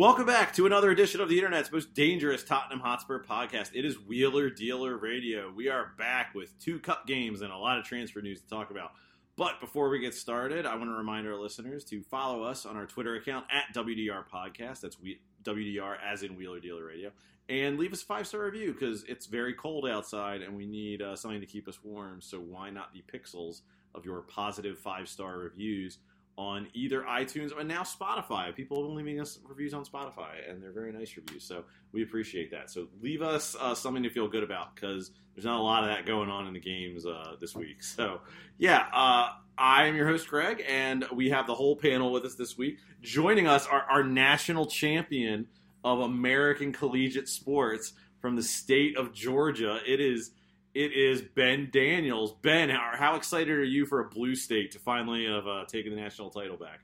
Welcome back to another edition of the internet's most dangerous Tottenham Hotspur podcast. It is Wheeler Dealer Radio. We are back with two cup games and a lot of transfer news to talk about. But before we get started, I want to remind our listeners to follow us on our Twitter account at WDR Podcast. That's WDR as in Wheeler Dealer Radio. And leave us a five star review because it's very cold outside and we need uh, something to keep us warm. So why not the pixels of your positive five star reviews? On either iTunes and now Spotify. People have are leaving us reviews on Spotify, and they're very nice reviews. So we appreciate that. So leave us uh, something to feel good about because there's not a lot of that going on in the games uh, this week. So yeah, uh, I am your host Greg, and we have the whole panel with us this week. Joining us are our national champion of American collegiate sports from the state of Georgia. It is it is Ben Daniels. Ben, how, how excited are you for a blue state to finally have uh, taken the national title back?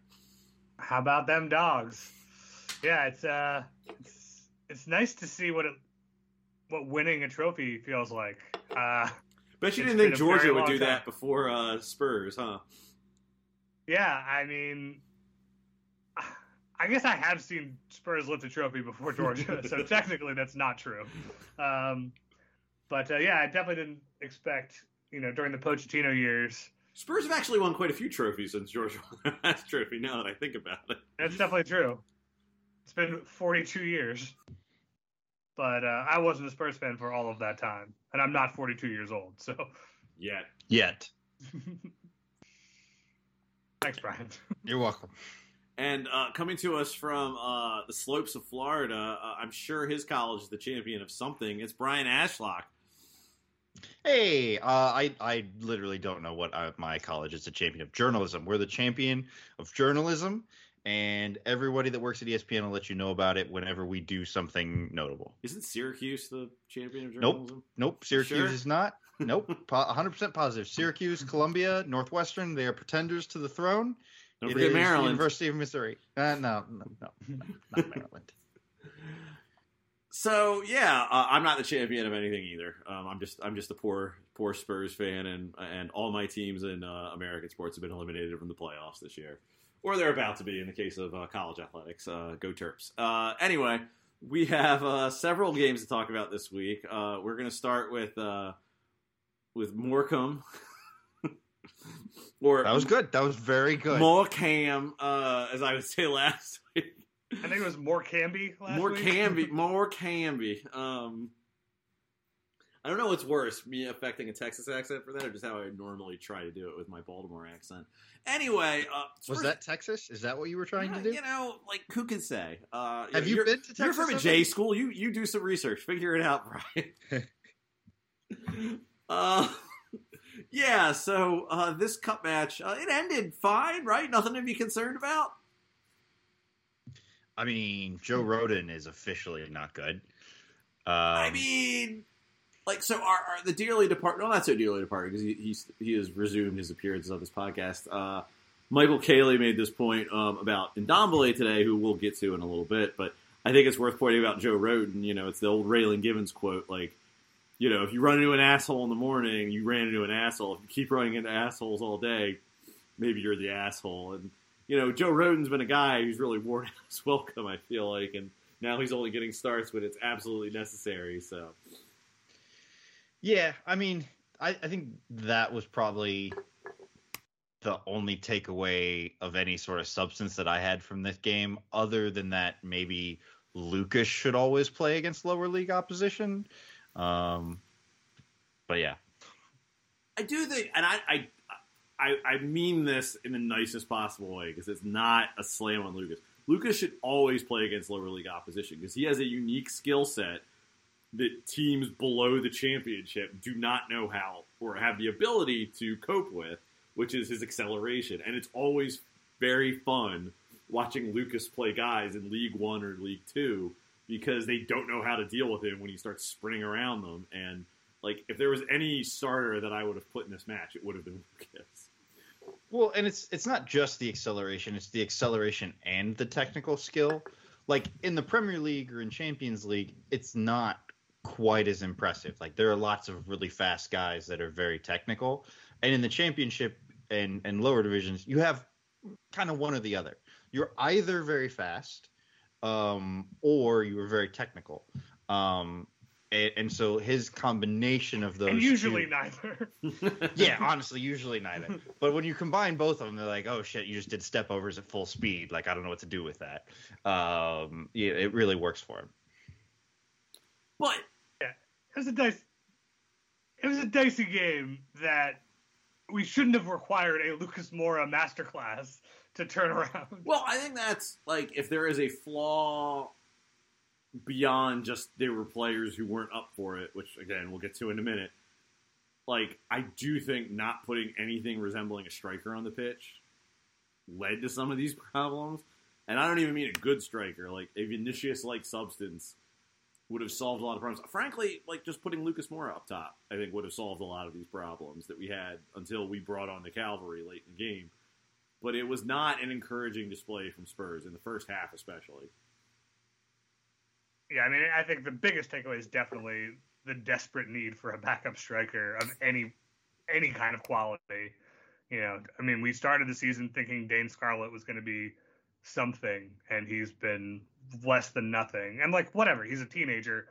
How about them dogs? Yeah, it's uh, it's it's nice to see what it what winning a trophy feels like. Uh, Bet you didn't think Georgia would do time. that before uh, Spurs, huh? yeah, I mean, I guess I have seen Spurs lift a trophy before Georgia, so technically that's not true. Um, but uh, yeah, I definitely didn't expect you know during the Pochettino years. Spurs have actually won quite a few trophies since George won their last trophy. Now that I think about it, That's definitely true. It's been 42 years. But uh, I wasn't a Spurs fan for all of that time, and I'm not 42 years old. So yet Yet. thanks, Brian. You're welcome. And uh, coming to us from uh, the slopes of Florida, uh, I'm sure his college is the champion of something. It's Brian Ashlock. Hey, uh, I I literally don't know what uh, my college is the champion of journalism. We're the champion of journalism, and everybody that works at ESPN will let you know about it whenever we do something notable. Isn't Syracuse the champion of journalism? Nope, nope. Syracuse Sure? is not. Nope, 100% positive. Syracuse, Columbia, Northwestern, they are pretenders to the throne. Don't It forget is Maryland. University of Missouri. Uh, no, no, no, not Maryland. So yeah, uh, I'm not the champion of anything either. Um, I'm just I'm just a poor poor Spurs fan, and and all my teams in uh, American sports have been eliminated from the playoffs this year, or they're about to be in the case of uh, college athletics. Uh, go Terps! Uh, anyway, we have uh, several games to talk about this week. Uh, we're going to start with uh, with Morecambe, or That was good. That was very good. Morecambe, uh, as I would say last week. I think it was more Canby last more week. can be more can be um i don't know what's worse me affecting a texas accent for that or just how i normally try to do it with my baltimore accent anyway uh Was Spurs- that Texas? Is that what you were trying to do? you know like who can say uh Have you you're, been to Texas? you're from a J school you you do some research figure it out brian uh yeah so uh this cup match uh, it ended fine right nothing to be concerned about I mean, Joe Rodon is officially not good. Um, I mean, like, so are, are the dearly departed? No, not so dearly departed because he he's, he has resumed his appearances on this podcast. Uh, Michael Cayley made this point um, about Ndombele today, who we'll get to in a little bit, but I think it's worth pointing about Joe Rodon. You know, it's the old Raylan Givens quote, like, you know, if you run into an asshole in the morning, you ran into an asshole. If you keep running into assholes all day, maybe you're the asshole. And you know, Joe Rodon's been a guy who's really worn out his welcome. I feel like, and now he's only getting starts when it's absolutely necessary. So. yeah, I mean, I, I think that was probably the only takeaway of any sort of substance that I had from this game. Other than that, maybe Lucas should always play against lower league opposition. Um, but yeah, I do think, and I, I, I, I mean this in the nicest possible way because it's not a slam on Lucas. Lucas should always play against lower league opposition because he has a unique skill set that teams below the championship do not know how or have the ability to cope with. which is his acceleration, and it's always very fun watching Lucas play guys in League One or League Two because they don't know how to deal with him when he starts sprinting around them. And like, if there was any starter that I would have put in this match, it would have been Lucas. Well, and it's it's not just the acceleration; it's the acceleration and the technical skill. Like in the Premier League or in Champions League, it's not quite as impressive. Like there are lots of really fast guys that are very technical, and in the Championship and and lower divisions, you have kind of one or the other. You're either very fast, um, or you are very technical. Um, and, and so his combination of those and usually two- neither. yeah, honestly, usually neither. But when you combine both of them, they're like, oh shit, you just did step overs at full speed. Like I don't know what to do with that. Um, yeah, it really works for him. But it was a dice. It was a dicey game that we shouldn't have required a Lucas Moura masterclass to turn around. Well, I think that's like if there is a flaw beyond just there were players who weren't up for it, which again we'll get to in a minute. Like I do think not putting anything resembling a striker on the pitch led to some of these problems. And I don't even mean a good striker, like a Vinicius like substance would have solved a lot of problems. Frankly, like just putting Lucas Moura up top, I think would have solved a lot of these problems that we had until we brought on the cavalry late in the game. But it was not an encouraging display from Spurs in the first half, especially. Yeah, I mean, I think the biggest takeaway is definitely the desperate need for a backup striker of any any kind of quality. You know, I mean, we started the season thinking Dane Scarlett was going to be something, and he's been less than nothing. And like, whatever, he's a teenager.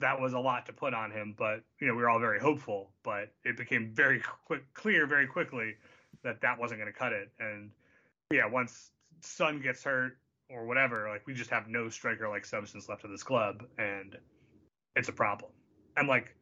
That was a lot to put on him, but you know, we were all very hopeful. But it became very quick, clear very quickly that that wasn't going to cut it. And yeah, once Son gets hurt or whatever, like we just have no striker like substance left of this club, and it's a problem. And like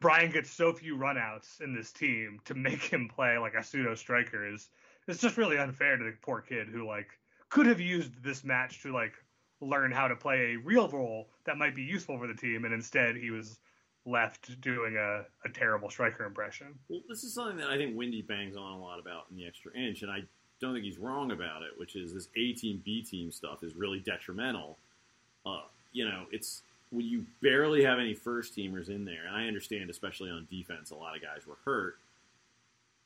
Bryan gets so few runouts in this team to make him play like a pseudo striker is it's just really unfair to the poor kid who like could have used this match to like learn how to play a real role that might be useful for the team, and instead he was left doing a, a terrible striker impression. Well, this is something that I think Windy bangs on a lot about in the extra inch, and I don't think he's wrong about it, which is this A team, B team stuff is really detrimental. Uh, you know, it's when you barely have any first teamers in there, and I understand, especially on defense, a lot of guys were hurt,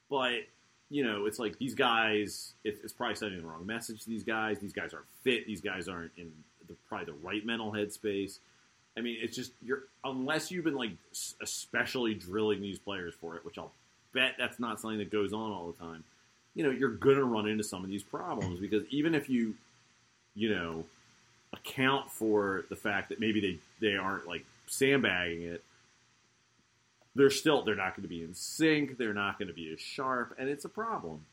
but you know, it's like these guys. It, it's probably sending the wrong message to these guys. These guys aren't fit. These guys aren't in the, probably the right mental headspace. I mean, it's just you're unless you've been like especially drilling these players for it, which I'll bet that's not something that goes on all the time. You know, you're gonna run into some of these problems because even if you, you know, account for the fact that maybe they they aren't like sandbagging it, they're still they're not going to be in sync. They're not going to be as sharp, and it's a problem.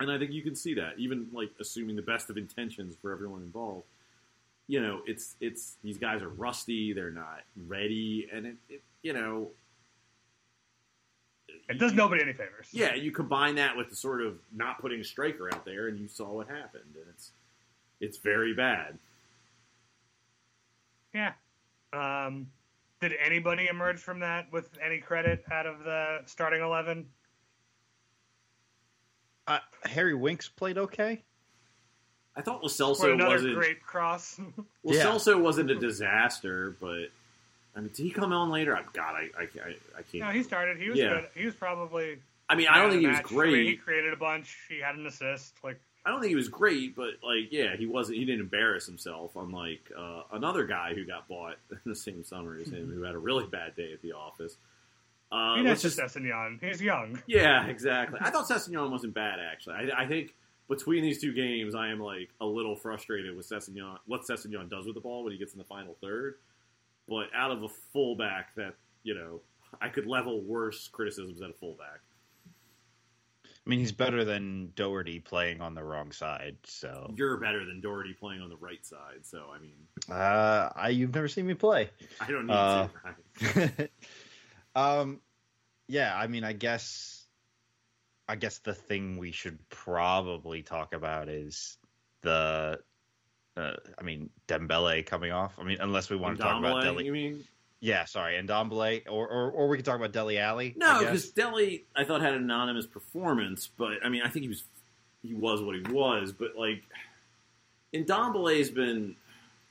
And I think you can see that, even like assuming the best of intentions for everyone involved. You know, it's it's these guys are rusty. They're not ready, and it, it you know. It does nobody any favors. Yeah, you combine that with the sort of not putting a striker out there, and you saw what happened, and it's it's very bad. Yeah. Um, did anybody emerge from that with any credit out of the starting eleven? Uh, Harry Winks played okay. I thought Or Lo Celso another wasn't. great cross. Well, Yeah. Celso wasn't a disaster, but I mean, did he come on later? I, God, I, I, I, I can't. no, he started. He was Yeah. good. He was probably. I mean, I don't think he was great. I mean, he created a bunch. He had an assist. Like I don't think he was great, but like, yeah, he wasn't. He didn't embarrass himself, unlike uh, another guy who got bought in the same summer as him, who had a really bad day at the office. Uh, he just, Sessegnon. He's young. yeah, exactly. I thought Sessegnon wasn't bad actually. I, I think between these two games, I am like a little frustrated with Sessegnon. What Sessegnon does with the ball when he gets in the final third, but out of a fullback, that you know, I could level worse criticisms at a fullback. I mean, he's better than Doherty playing on the wrong side. So, You're better than Doherty playing on the right side, so I mean, uh, I you've never seen me play. I don't need Uh, to. Right? um, yeah, I mean, I guess, I guess the thing we should probably talk about is the, uh, I mean, Dembele coming off. I mean, unless we want to talk about Dele. you mean? Yeah, sorry, and Dombele, or, or or we could talk about Dele Alli. No, because Dele, I thought had an anonymous performance, but I mean, I think he was he was what he was, but like, Ndombele's been,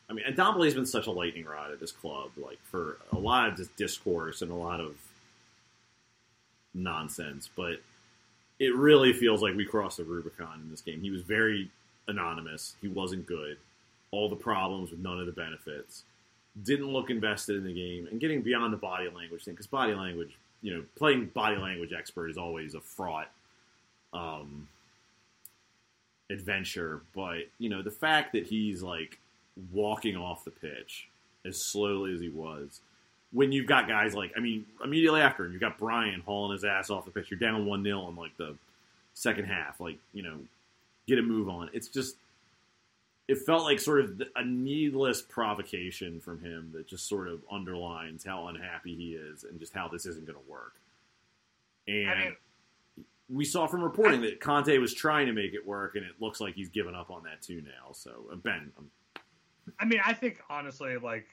I mean, Ndombele's been such a lightning rod at this club, like for a lot of this discourse and a lot of nonsense, but it really feels like we crossed the Rubicon in this game. He was very anonymous. He wasn't good. All the problems with none of the benefits. Didn't look invested in the game and getting beyond the body language thing because body language, you know, playing body language expert is always a fraught um, adventure. But you know, the fact that he's like walking off the pitch as slowly as he was, when you've got guys like, I mean, immediately after you've got Bryan hauling his ass off the pitch. You're down one 0 in like the second half. Like you know, get a move on. It's just it felt like sort of a needless provocation from him that just sort of underlines how unhappy he is and just how this isn't going to work. And I mean, we saw from reporting that Conte was trying to make it work, and it looks like he's given up on that too now. So uh, Ben, um, I mean, I think honestly, like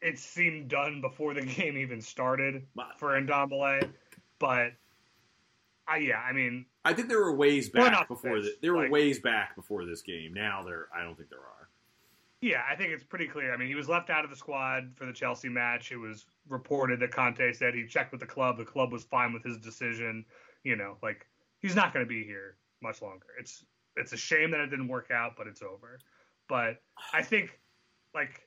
it seemed done before the game even started for Ndombele, but I yeah, I mean, I think there were ways back before this, the, there were like- ways back before this game. Now there, I don't think there are. yeah, I think it's pretty clear. I mean, he was left out of the squad for the Chelsea match. It was reported that Conte said he checked with the club. The club was fine with his decision. You know, like he's not going to be here much longer. It's it's a shame that it didn't work out, but it's over. But I think, like,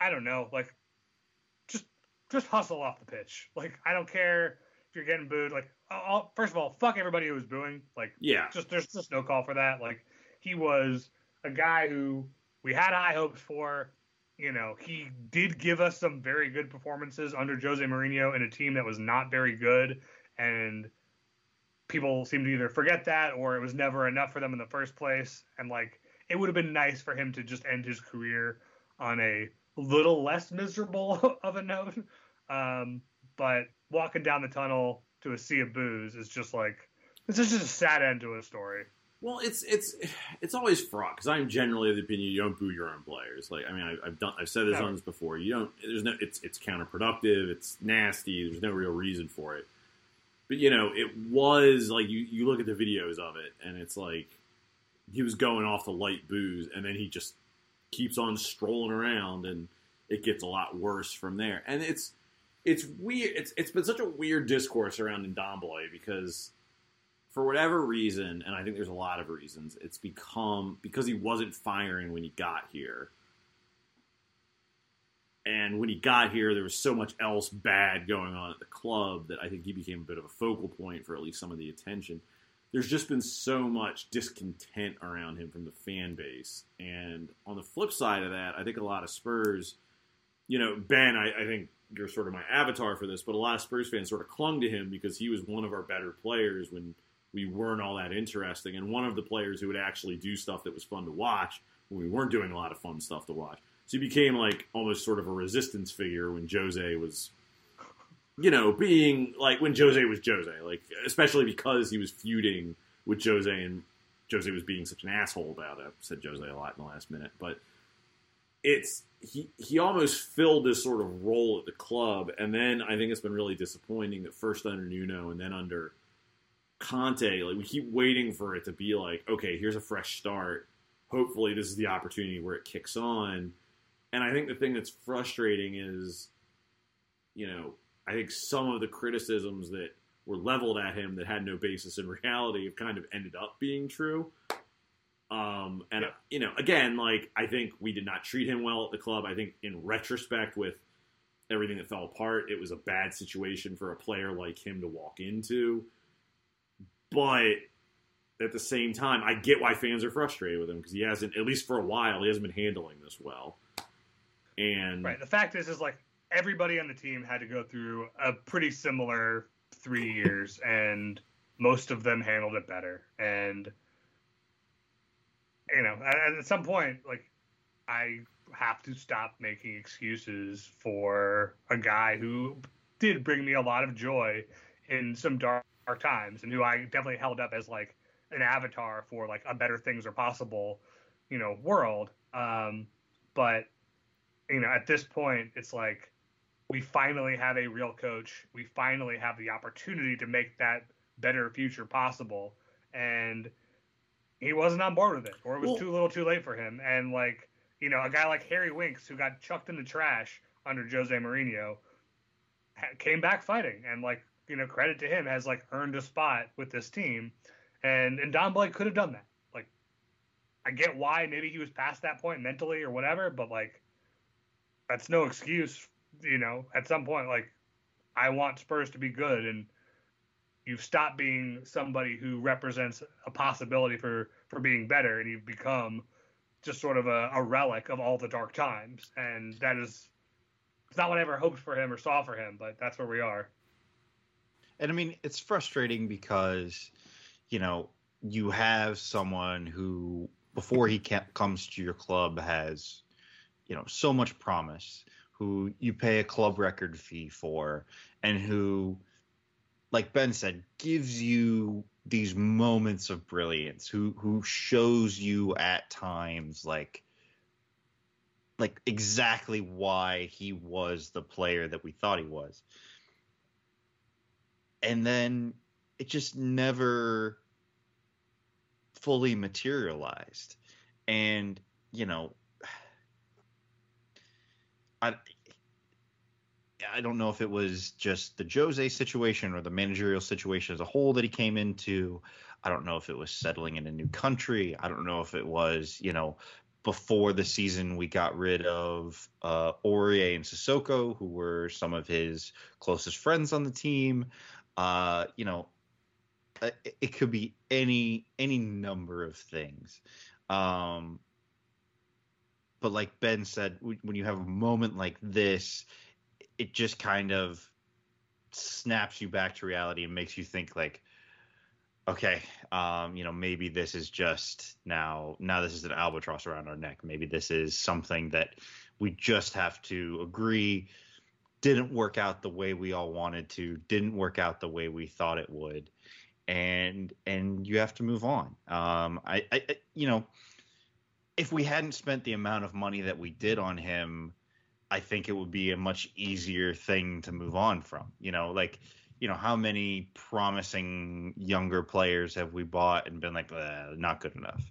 I don't know, like, just just hustle off the pitch. Like, I don't care if you're getting booed. Like, I'll, first of all, fuck everybody who was booing. Like, Yeah, just there's just no call for that. Like he was a guy who we had high hopes for. You know, he did give us some very good performances under Jose Mourinho in a team that was not very good, and people seem to either forget that or it was never enough for them in the first place. And like, it would have been nice for him to just end his career on a little less miserable of a note. Um, but walking down the tunnel to a sea of booze is just like this is just a sad end to a story. Well, it's it's it's always fraught because I'm generally of the opinion you don't boo your own players. Like I mean, I, I've done I've said this Never. on this before. You don't. There's no. It's it's counterproductive. It's nasty. There's no real reason for it. But you know, it was like you you look at the videos of it, and it's like he was going off the light booze, and then he just keeps on strolling around, and it gets a lot worse from there. And it's it's weird. It's it's been such a weird discourse around Ndombele because for whatever reason, and I think there's a lot of reasons, it's become because he wasn't firing when he got here. And when he got here, there was so much else bad going on at the club that I think he became a bit of a focal point for at least some of the attention. There's just been so much discontent around him from the fan base. And on the flip side of that, I think a lot of Spurs, you know, Ben, I, I think you're sort of my avatar for this, but a lot of Spurs fans sort of clung to him because he was one of our better players when we weren't all that interesting, and one of the players who would actually do stuff that was fun to watch when we weren't doing a lot of fun stuff to watch. So he became like almost sort of a resistance figure when Jose was, you know, being like when Jose was Jose, like especially because he was feuding with Jose and Jose was being such an asshole about it. I've said Jose a lot in the last minute, but it's he he almost filled this sort of role at the club, and then I think it's been really disappointing that first under Nuno and then under Conte, like we keep waiting for it to be like, okay, here's a fresh start. Hopefully, this is the opportunity where it kicks on. And I think the thing that's frustrating is, you know, I think some of the criticisms that were leveled at him that had no basis in reality have kind of ended up being true. Um, and Yep. you know, again, like I think we did not treat him well at the club. I think in retrospect, with everything that fell apart, it was a bad situation for a player like him to walk into. But at the same time, I get why fans are frustrated with him because he hasn't, at least for a while, he hasn't been handling this well. And Right. The fact is, is like everybody on the team had to go through a pretty similar three years, and most of them handled it better. And you know, at, at some point, like I have to stop making excuses for a guy who did bring me a lot of joy in some dark, dark times, and who I definitely held up as like an avatar for like a better things are possible, you know, world. Um, but you know, at this point, it's like we finally have a real coach. We finally have the opportunity to make that better future possible. And he wasn't on board with it, or it was Well- too little too late for him. And like, you know, a guy like Harry Winks, who got chucked in the trash under Jose Mourinho, ha- came back fighting. And like, you know, credit to him, has like earned a spot with this team. And and Ndombele could have done that. Like, I get why maybe he was past that point mentally or whatever, but like, that's no excuse. You know, at some point, like, I want Spurs to be good, and you've stopped being somebody who represents a possibility for for being better, and you've become just sort of a, a relic of all the dark times, and that is. It's not what I ever hoped for him or saw for him, but that's where we are. And I mean, it's frustrating because, you know, you have someone who, before he comes to your club, has, you know, so much promise, who you pay a club record fee for, and who, like Ben said, gives you these moments of brilliance, who who shows you at times like like exactly why he was the player that we thought he was. And then it just never fully materialized. And you know i i don't know if it was just the jose situation or the managerial situation as a whole that he came into. I don't know if it was settling in a new country. I don't know if it was you know before the season we got rid of uh Aurier and Sissoko who were some of his closest friends on the team. Uh, you know, uh, it, it could be any any number of things. Um, but like Ben said, when you have a moment like this, it just kind of snaps you back to reality and makes you think like, okay, um, you know, maybe this is just now now this is an albatross around our neck. Maybe this is something that we just have to agree didn't work out the way we all wanted to, didn't work out the way we thought it would, and and you have to move on. Um, I, I, you know, if we hadn't spent the amount of money that we did on him, I think it would be a much easier thing to move on from. You know, like you know, how many promising younger players have we bought and been like, "Uh, not good enough,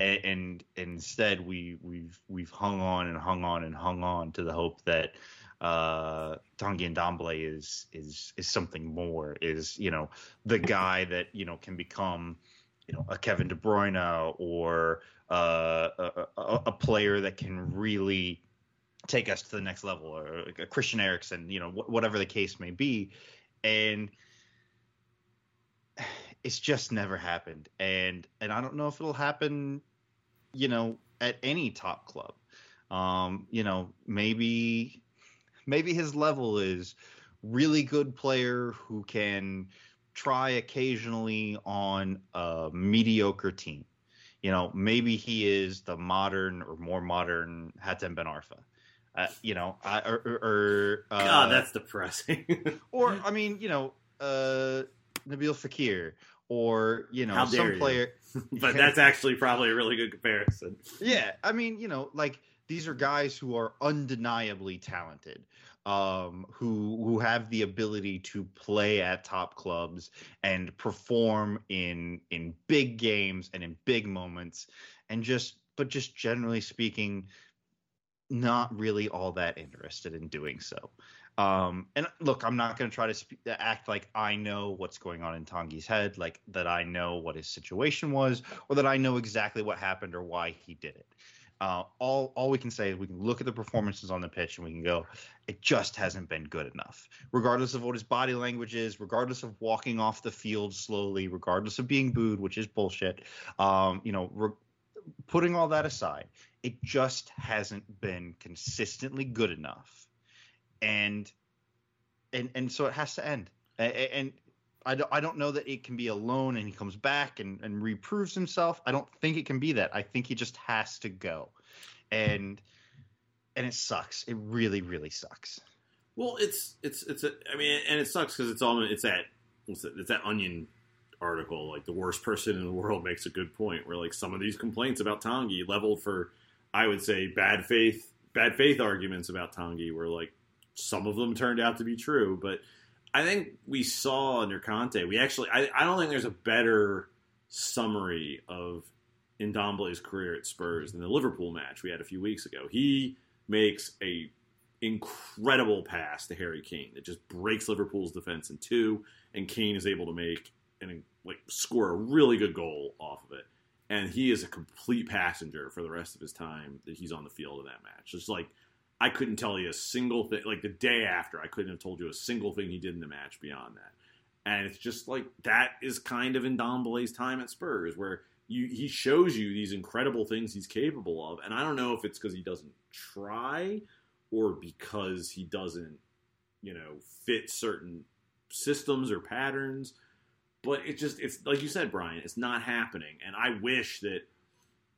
and, and instead we we've we've hung on and hung on and hung on to the hope that uh Tanguy Ndombele is is is something more is you know the guy that you know can become you know a Kevin De Bruyne or uh, a, a, a player that can really take us to the next level or a Christian Eriksen you know wh- whatever the case may be and it's just never happened and and I don't know if it'll happen you know at any top club um you know maybe maybe his level is really good player who can try occasionally on a mediocre team. You know, maybe he is the modern or more modern Hatem Ben Arfa. Uh, you know, I, or, or, uh, God, that's depressing. or I mean, you know, uh, Nabil Fekir or you know some player. but that's actually probably a really good comparison. Yeah, I mean, you know, like these are guys who are undeniably talented, um, who who have the ability to play at top clubs and perform in in big games and in big moments, and just but just generally speaking, not really all that interested in doing so. Um, and look, I'm not going to try to sp- act like I know what's going on in Tanguy's head, like that I know what his situation was, or that I know exactly what happened or why he did it. Uh, all all we can say is we can look at the performances on the pitch and we can go, it just hasn't been good enough. Regardless of what his body language is, regardless of walking off the field slowly, regardless of being booed, which is bullshit. Um, you know, re- putting all that aside, it just hasn't been consistently good enough, and and and so it has to end. And I don't, I don't know that it can be alone and he comes back and, and reproves himself. I don't think it can be that. I think he just has to go. And and it sucks. It really, really sucks. Well, it's it's it's a, I mean, and it sucks because it's all it's that what's it, it's that Onion article. Like the worst person in the world makes a good point. Where like some of these complaints about Tanguy leveled for, I would say, bad faith bad faith arguments about Tanguy where like some of them turned out to be true, but I think we saw under Conte, we actually I, I don't think there's a better summary of Ndombele's career at Spurs than the Liverpool match we had a few weeks ago. He makes a incredible pass to Harry Kane that just breaks Liverpool's defense in two, and Kane is able to make and like score a really good goal off of it. And he is a complete passenger for the rest of his time that he's on the field in that match. It's like I couldn't tell you a single thing. Like the day after, I couldn't have told you a single thing he did in the match beyond that. And it's just like that is kind of Ndombele's time at Spurs, where you he shows you these incredible things he's capable of. And I don't know if it's because he doesn't try or because he doesn't, you know, fit certain systems or patterns. But it just it's like you said, Brian, it's not happening. And I wish that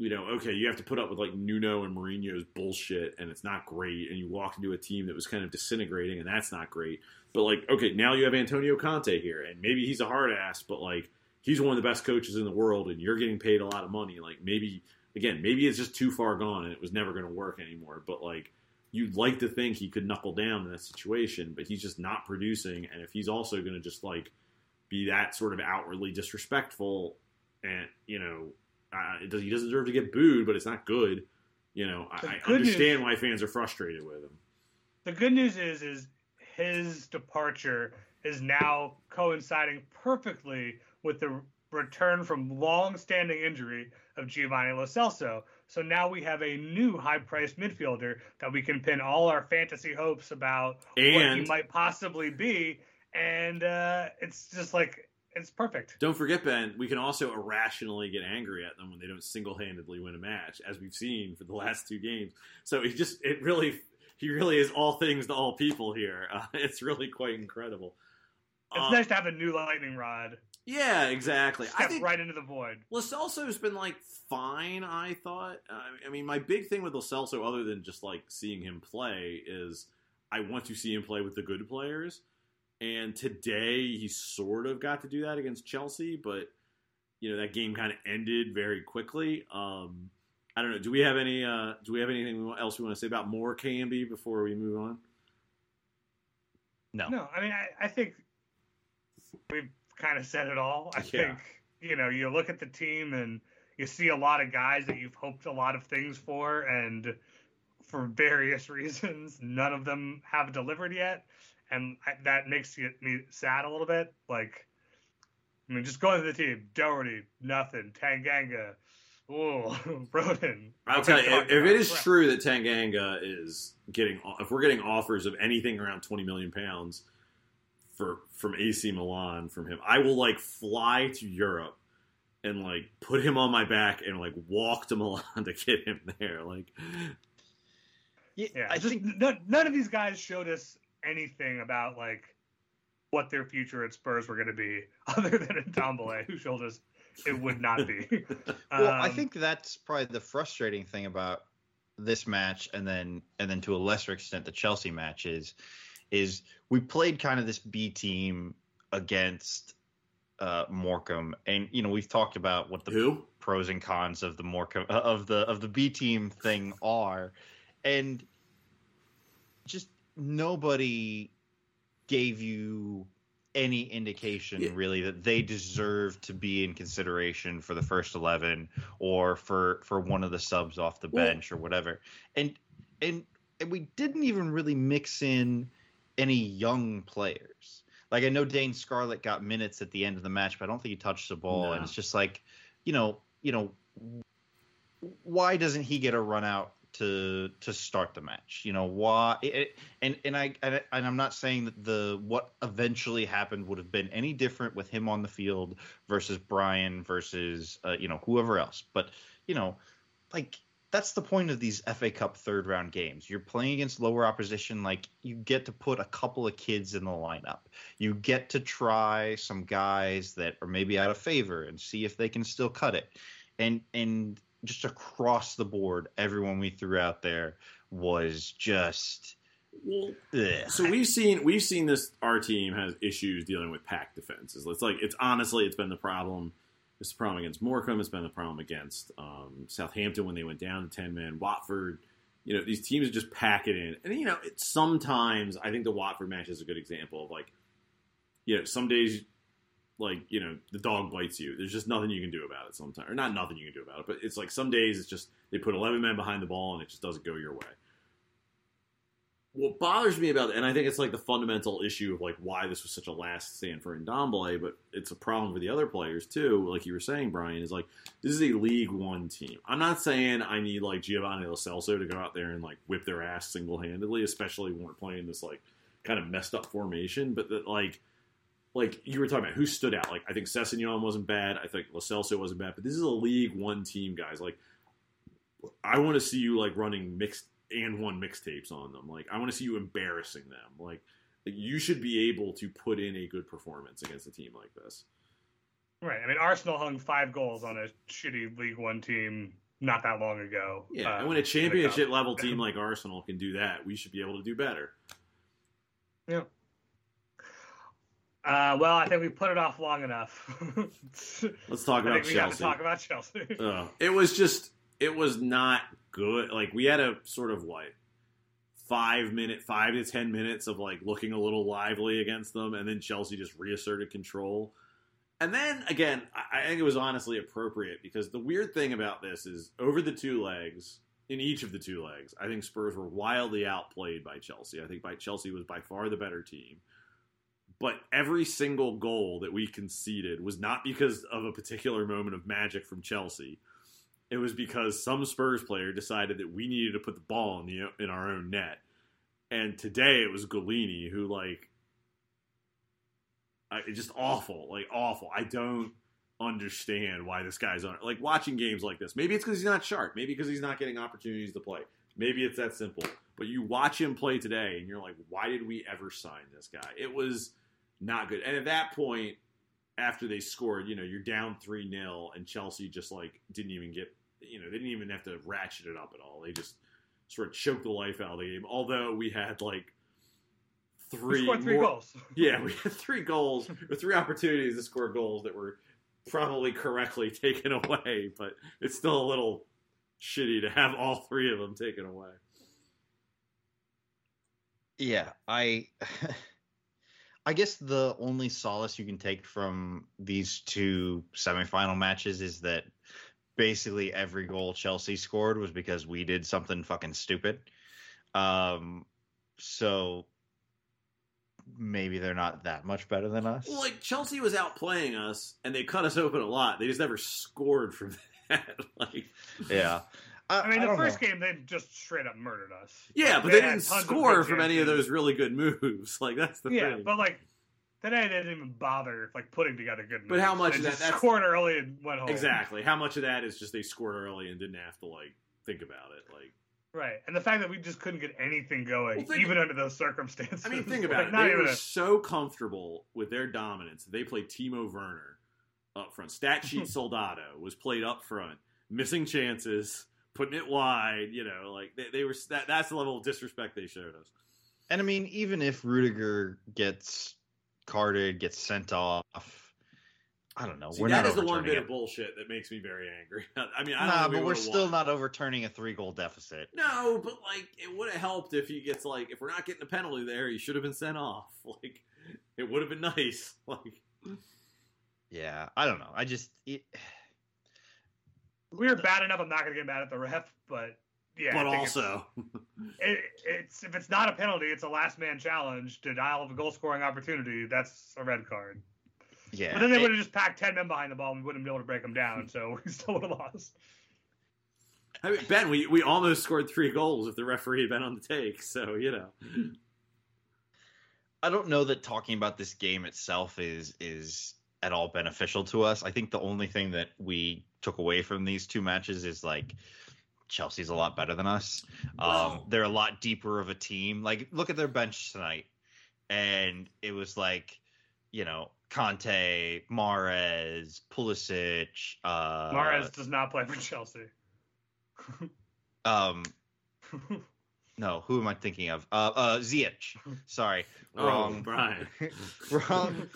you know, okay, you have to put up with like Nuno and Mourinho's bullshit, and it's not great. And you walk into a team that was kind of disintegrating, and that's not great. But like, okay, now you have Antonio Conte here, and maybe he's a hard ass, but like, he's one of the best coaches in the world, and you're getting paid a lot of money. Like, maybe again, maybe it's just too far gone, and it was never going to work anymore. But like, you'd like to think he could knuckle down in that situation, but he's just not producing. And if he's also going to just like be that sort of outwardly disrespectful, and you know uh, it does, he doesn't deserve to get booed, but it's not good. You know, I, I understand news- why fans are frustrated with him. The good news is is his departure is now coinciding perfectly with the return from long-standing injury of Giovanni Lo Celso. So now we have a new high-priced midfielder that we can pin all our fantasy hopes about what he might possibly be, and uh, it's just like it's perfect. Don't forget, Ben, we can also irrationally get angry at them when they don't single-handedly win a match, as we've seen for the last two games. So he just, it really, he really is all things to all people here. Uh, it's really quite incredible. It's Uh, nice to have a new lightning rod Yeah, exactly. I think right into the void. Lo Celso's been like fine. I thought. Uh, I mean, my big thing with Lo Celso, other than just like seeing him play, is I want to see him play with the good players. And today he sort of got to do that against Chelsea, but you know that game kind of ended very quickly. Um, I don't know. Do we have any? Uh, do we have anything else we want to say about more KMB before we move on? No. No, I mean, I, I think we've kind of said it all. I Yeah. think, you know, you look at the team and you see a lot of guys that you've hoped a lot of things for, and for various reasons, none of them have delivered yet. And I, that makes you, me sad a little bit. Like, I mean, just going to the team Doherty, nothing. Tanganga, oh, Rodon. I'll tell you, if, if it is crap. true that Tanganga is getting, if we're getting offers of anything around twenty million pounds for from AC Milan from him, I will like fly to Europe and like put him on my back and like walk to Milan to get him there. Like, Yeah, Yeah, I just think none, none of these guys showed us anything about like what their future at Spurs were going to be, other than Ndombele, who showed us it would not be. Well, I Um, think that's probably the frustrating thing about this match, and then and then to a lesser extent the Chelsea match is is we played kind of this B team against uh, Morecambe, and you know we've talked about what the who? pros and cons of the Morecambe of the of the B team thing are, and just nobody gave you any indication Yeah. really that they deserve to be in consideration for the first 11 or for for one of the subs off the bench or whatever and and and we didn't even really mix in any young players like i know dane scarlett got minutes at the end of the match but i don't think he touched the ball No. and it's just like you know you know why doesn't he get a run out to to start the match. You know why it, and and I and, I'm not saying that the what eventually happened would have been any different with him on the field versus Bryan versus uh, you know whoever else. But you know like that's the point of these FA Cup third round games. You're playing against lower opposition. Like you get to put a couple of kids in the lineup. You get to try some guys that are maybe out of favor and see if they can still cut it. And and just across the board everyone we threw out there was just so we've seen we've seen this. Our team has issues dealing with pack defenses. It's like it's honestly it's been the problem. It's the problem against Morecambe. It's been the problem against um, Southampton when they went down to ten men. Watford you know, these teams just pack it in. And, you know, sometimes I think the Watford match is a good example of like, you know, some days, like, you know, the dog bites you. There's just nothing you can do about it sometimes. Or not nothing you can do about it, but it's like some days it's just they put 11 men behind the ball and it just doesn't go your way. What bothers me about it, and I think it's like the fundamental issue of like why this was such a last stand for Ndombele, but it's a problem for the other players too. Like you were saying, Brian, is like this is a League One team. I'm not saying I need like Giovanni Lo Celso to go out there and like whip their ass single handedly, especially when we're playing this like kind of messed up formation. But that like like you were talking about who stood out. Like I think Sessegnon wasn't bad. I think Lo Celso wasn't bad. But this is a League One team, guys. Like I want to see you like running mixed and one mixtapes on them. Like I want to see you embarrassing them. Like, like you should be able to put in a good performance against a team like this. Right. I mean, Arsenal hung five goals on a shitty League One team not that long ago. Yeah, uh, and when a championship level team like Arsenal can do that, we should be able to do better. Yeah. Uh, well, I think we put it off long enough. Let's talk I about think we got to Chelsea. talk about Chelsea. Ugh. it was just it was not good. Like we had a sort of what five minute, five to ten minutes of like looking a little lively against them, and then Chelsea just reasserted control. And then again, I I think it was honestly appropriate because the weird thing about this is over the two legs, in each of the two legs, I think Spurs were wildly outplayed by Chelsea. I think by Chelsea was by far the better team. But every single goal that we conceded was not because of a particular moment of magic from Chelsea. It was because some Spurs player decided that we needed to put the ball in the in our own net. And today it was Gollini who like I, it's just awful, like awful. I don't understand why this guy's on like watching games like this. Maybe it's because he's not sharp. Maybe because he's not getting opportunities to play. Maybe it's that simple. But you watch him play today, and you're like, why did we ever sign this guy? It was not good. And at that point, after they scored, you know, you're down three 0 and Chelsea just like didn't even get, you know, they didn't even have to ratchet it up at all. They just sort of choked the life out of the game. Although we had like three, scored three more- goals. yeah, we had three goals or three opportunities to score goals that were probably correctly taken away, but it's still a little shitty to have all three of them taken away. Yeah, I I guess the only solace you can take from these two semifinal matches is that basically every goal Chelsea scored was because we did something fucking stupid. Um so maybe they're not that much better than us. Well, like Chelsea was outplaying us, and they cut us open a lot. They just never scored from that. like, yeah. I mean, the first know. game they just straight up murdered us. yeah, Like, but they, had didn't score from any of those really good moves. Like that's the Yeah, thing. but like today they didn't even bother like putting together good. But how much They of that- scored early and went home? exactly. How much of that is just they scored early and didn't have to like think about it? Like, Right, and the fact that we just couldn't get anything going, Well, think- even under those circumstances. I mean, think about Like, it. Not They were a, so comfortable with their dominance. They played Timo Werner up front. Stat sheet Soldado was played up front, missing chances, putting it wide. You know, like they, they were. That, that's the level of disrespect they showed us. And I mean, even if Rudiger gets carded, gets sent off, I don't know. See, we're that not is the one bit it. of bullshit that makes me very angry. I mean, I don't Nah, we but we're still won. not overturning a three goal deficit. No, but like it would have helped if he gets like if we're not getting a penalty there, he should have been sent off. Like it would have been nice. Like Yeah, I don't know. I just it, we were bad enough. I'm not going to get mad at the ref, but yeah. But think it's- also, it, it's if it's not a penalty, it's a last man challenge. Denial of a goal scoring opportunity. That's a red card. yeah. But then they would have just packed ten men behind the ball, and we wouldn't be able to break them down. So we still would have lost. I mean, Ben, we, we almost scored three goals if the referee had been on the take. So you know, I don't know that talking about this game itself is is at all beneficial to us. I think the only thing that we took away from these two matches is like Chelsea's a lot better than us. Um, they're a lot deeper of a team. Like look at their bench tonight, and it was like you know Kanté, Mahrez, Pulisic. Uh, Mahrez does not play for Chelsea. Um, no, who am I thinking of? Uh, uh, Ziyech. Sorry, oh, wrong, Brian, wrong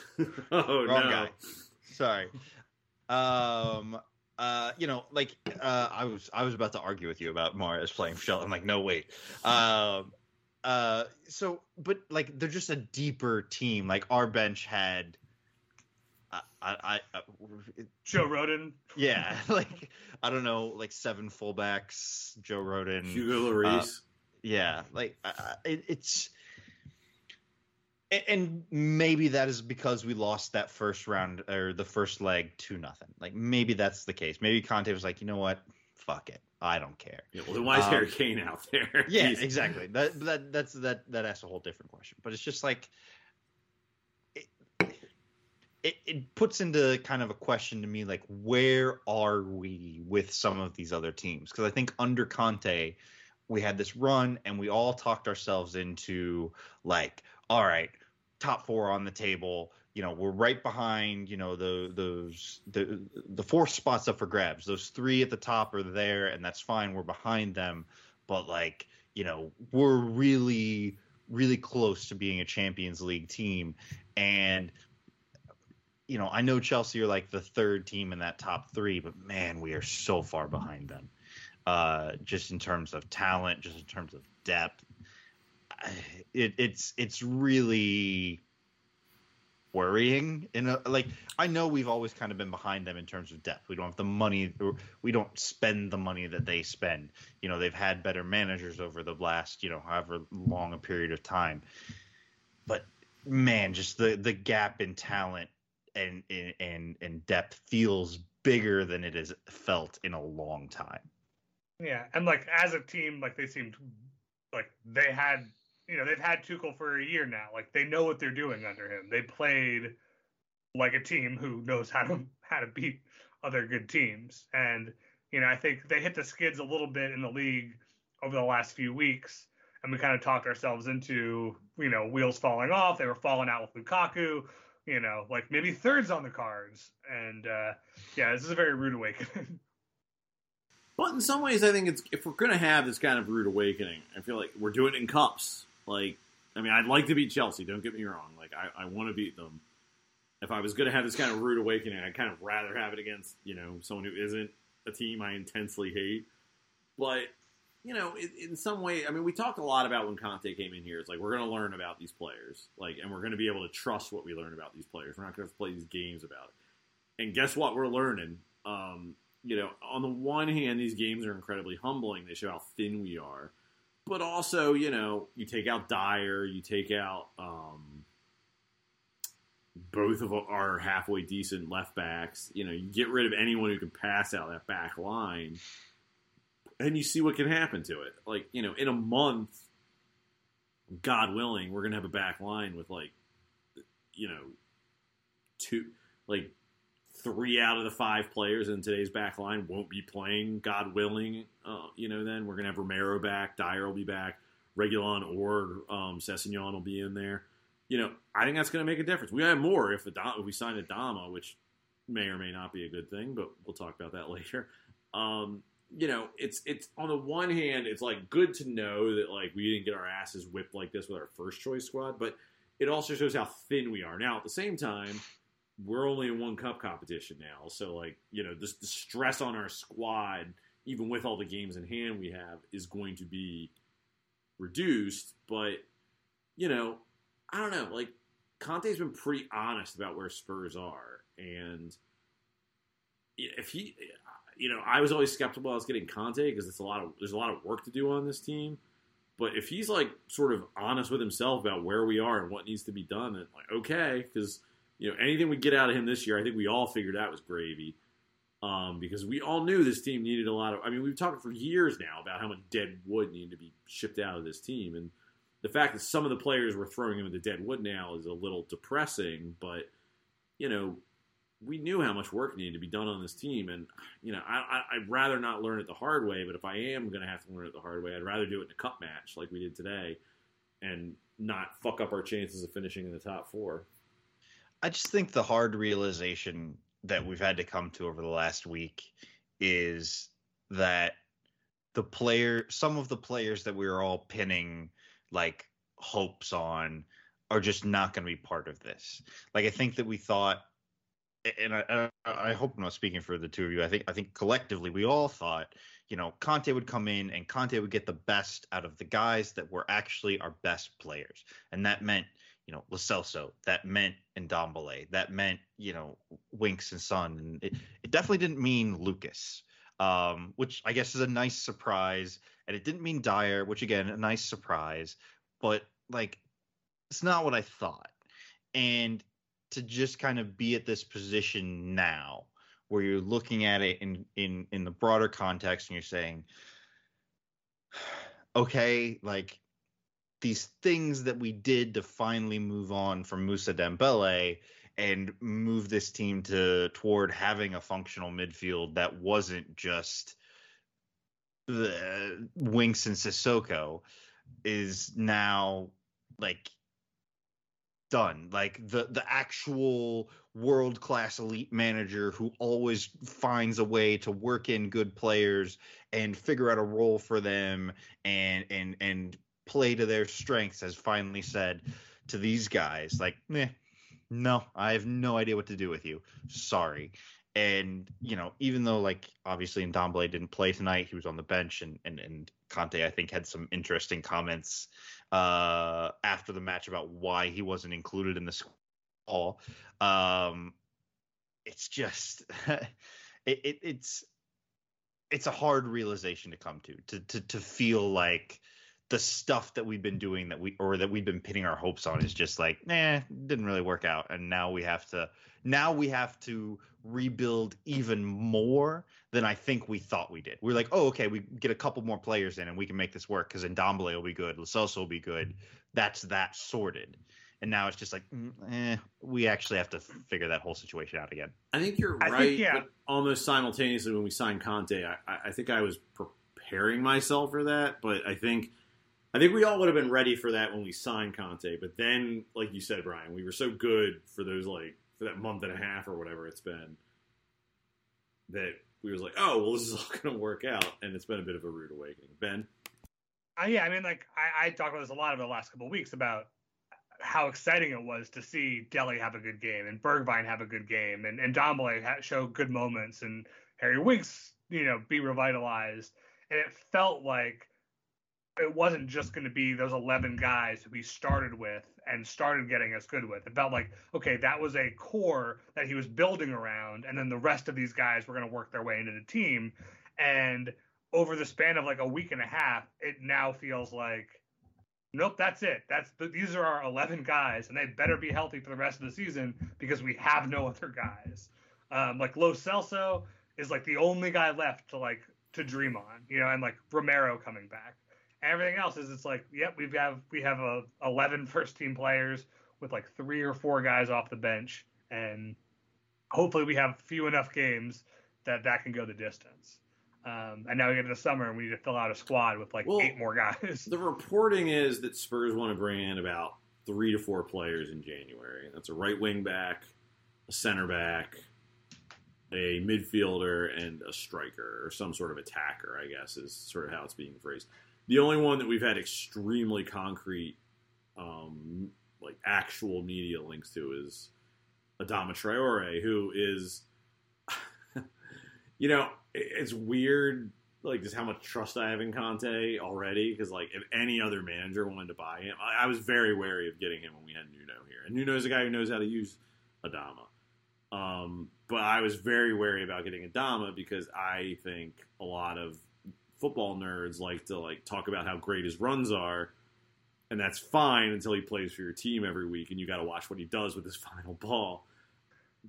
oh wrong no, guy. Sorry. Um, Uh, you know, like uh, I was I was about to argue with you about Mahrez playing for Shelton. I'm like, no, wait. Um, uh, so, but like they're just a deeper team. Like our bench had, I, I, I uh, Joe Rodon. yeah, like I don't know, like seven fullbacks, Joe Rodon, Hugo Lloris. yeah, like uh, it, it's, a- and maybe that is because we lost that first round or the first leg to nothing. Like maybe that's the case. Maybe Conte was like, you know what, fuck it, I don't care. yeah, well, then why is um, Harry Kane out there? Yeah, exactly. That that that's that that asks a whole different question. But it's just like it, it it puts into kind of a question to me like where are we with some of these other teams? Because I think under Conte we had this run and we all talked ourselves into like all right top four on the table. You know we're right behind you know the those the the four spots up for grabs. Those three at the top are there and that's fine. We're behind them. But like you know we're really really close to being a champions league team. And you know i know chelsea are like the third team in that top three but man we are so far behind them. Uh just in terms of talent just in terms of depth it, it's it's really worrying in a like I know we've always kind of been behind them in terms of depth. We don't have the money we don't spend the money that they spend. You know, they've had better managers over the last, you know, however long a period of time. But man, just the the gap in talent and and and depth feels bigger than it has felt in a long time. Yeah, and like as a team, like they seemed like they had, you know, they've had Tuchel for a year now. Like they know what they're doing under him. They played like a team who knows how to how to beat other good teams. And you know, I think they hit the skids a little bit in the league over the last few weeks, and we kind of talked ourselves into, you know, wheels falling off. They were falling out with Lukaku. You know, like maybe thirds on the cards. And uh yeah, this is a very rude awakening. But in some ways, I think it's if we're going to have this kind of rude awakening, I feel like we're doing it in cups. Like, I mean, I'd like to beat Chelsea. Don't get me wrong. Like, I, I want to beat them. If I was going to have this kind of rude awakening, I'd kind of rather have it against you know someone who isn't a team I intensely hate. But you know, in, some way, I mean, we talked a lot about when Conte came in here. It's like we're going to learn about these players, like, and we're going to be able to trust what we learn about these players. We're not going to play these games about it. And guess what? We're learning. Um, you know, on the one hand, these games are incredibly humbling. They show how thin we are. But also, you know, you take out Dier, you take out um, both of our halfway decent left backs. You know, you get rid of anyone who can pass out that back line, and you see what can happen to it. Like, you know, in a month, God willing, we're gonna have a back line with like, you know, two like three out of the five players in today's back line won't be playing, God willing. Uh, you know, then we're going to have Romero back, Dier will be back, Reguilón or um, Sessegnon will be in there. You know, I think that's going to make a difference. We have more if, Adama, if we sign Adama, which may or may not be a good thing, but we'll talk about that later. Um, you know, it's it's on the one hand, it's like good to know that like we didn't get our asses whipped like this with our first choice squad, but it also shows how thin we are. Now, at the same time, we're only in one cup competition now, so like you know, this the stress on our squad, even with all the games in hand we have, is going to be reduced. But you know, I don't know. Like Conte's been pretty honest about where Spurs are, and if he, you know, I was always skeptical about us getting Conte because it's a lot of there's a lot of work to do on this team. But if he's like sort of honest with himself about where we are and what needs to be done, then like okay, because you know anything we get out of him this year, I think we all figured out was gravy. Um, because we all knew this team needed a lot of. I mean, we've talked for years now about how much dead wood needed to be shipped out of this team, and the fact that some of the players we're throwing into dead wood now is a little depressing. But you know, we knew how much work needed to be done on this team, and you know, I, I'd rather not learn it the hard way. But if I am going to have to learn it the hard way, I'd rather do it in a cup match like we did today, and not fuck up our chances of finishing in the top four. I just think the hard realization that we've had to come to over the last week is that the player, some of the players that we are all pinning like hopes on are just not going to be part of this. Like I think that we thought and I, I, hope I'm not speaking for the two of you. I think I think collectively we all thought, you know, Conte would come in and Conte would get the best out of the guys that were actually our best players, and that meant you know Lo Celso, that meant Ndombele, that meant you know Winks and Son, and it, it definitely didn't mean Lucas, um, which I guess is a nice surprise, and it didn't mean Dier, which again a nice surprise, but like it's not what I thought, and to just kind of be at this position now where you're looking at it in in in the broader context and you're saying okay like these things that we did to finally move on from Mousa Dembélé and move this team to toward having a functional midfield that wasn't just the uh, Winks and Sissoko is now like done. Like the the actual world class elite manager who always finds a way to work in good players and figure out a role for them and and and play to their strengths has finally said to these guys like, "Meh, no, I have no idea what to do with you. Sorry." And you know, even though like obviously Ndombele didn't play tonight, he was on the bench, and and and Conte I think had some interesting comments uh, after the match about why he wasn't included in the squad. Um, it's just it, it, it's it's a hard realization to come to to to to feel like the stuff that we've been doing that we or that we've been pinning our hopes on is just like nah didn't really work out and now we have to now we have to rebuild even more than I think we thought we did. We are like, oh, okay, we get a couple more players in and we can make this work because Ndombele will be good, Lo will be good. That's that sorted. And now it's just like, mm, eh, we actually have to figure that whole situation out again. I think you're I right, think, yeah. but almost simultaneously when we signed Conte, I, I I think I was preparing myself for that, but I think I think we all would have been ready for that when we signed Conte. But then, like you said, Brian, we were so good for those like for that month and a half or whatever it's been that we was like, oh well, this is all going to work out, and it's been a bit of a rude awakening. Ben, Uh, yeah, I mean, like I, I talked about this a lot over the last couple of weeks about how exciting it was to see Dele have a good game and Bergwijn have a good game and and Ndombele show good moments and Harry Winks, you know, be revitalized. And it felt like it wasn't just going to be those 11 guys who he started with and started getting us good with. It felt like, okay, that was a core that he was building around, and then the rest of these guys were going to work their way into the team. And over the span of like a week and a half, it now feels like, nope, that's it. That's these are our 11 guys, and they better be healthy for the rest of the season because we have no other guys. Um, like Lo Celso is like the only guy left to like to dream on, you know, and like Romero coming back everything else is it's like yep we have got we have a 11 first team players with like three or four guys off the bench and hopefully we have few enough games that that can go the distance um, and now we get to the summer and we need to fill out a squad with like Well, eight more guys the reporting is that Spurs want to bring in about three to four players in January. That's a right wing back, a center back, a midfielder, and a striker or some sort of attacker. I guess is sort of how it's being phrased. The only one that we've had extremely concrete, um, like actual media links to is Adama Traore, who is, you know, it's weird, like just how much trust I have in Conte already. Because like, if any other manager wanted to buy him, I, I was very wary of getting him when we had Nuno here, and Nuno's a guy who knows how to use Adama. Um, but I was very wary about getting Adama because I think a lot of football nerds like to like talk about how great his runs are, and that's fine until he plays for your team every week, and you got to watch what he does with his final ball.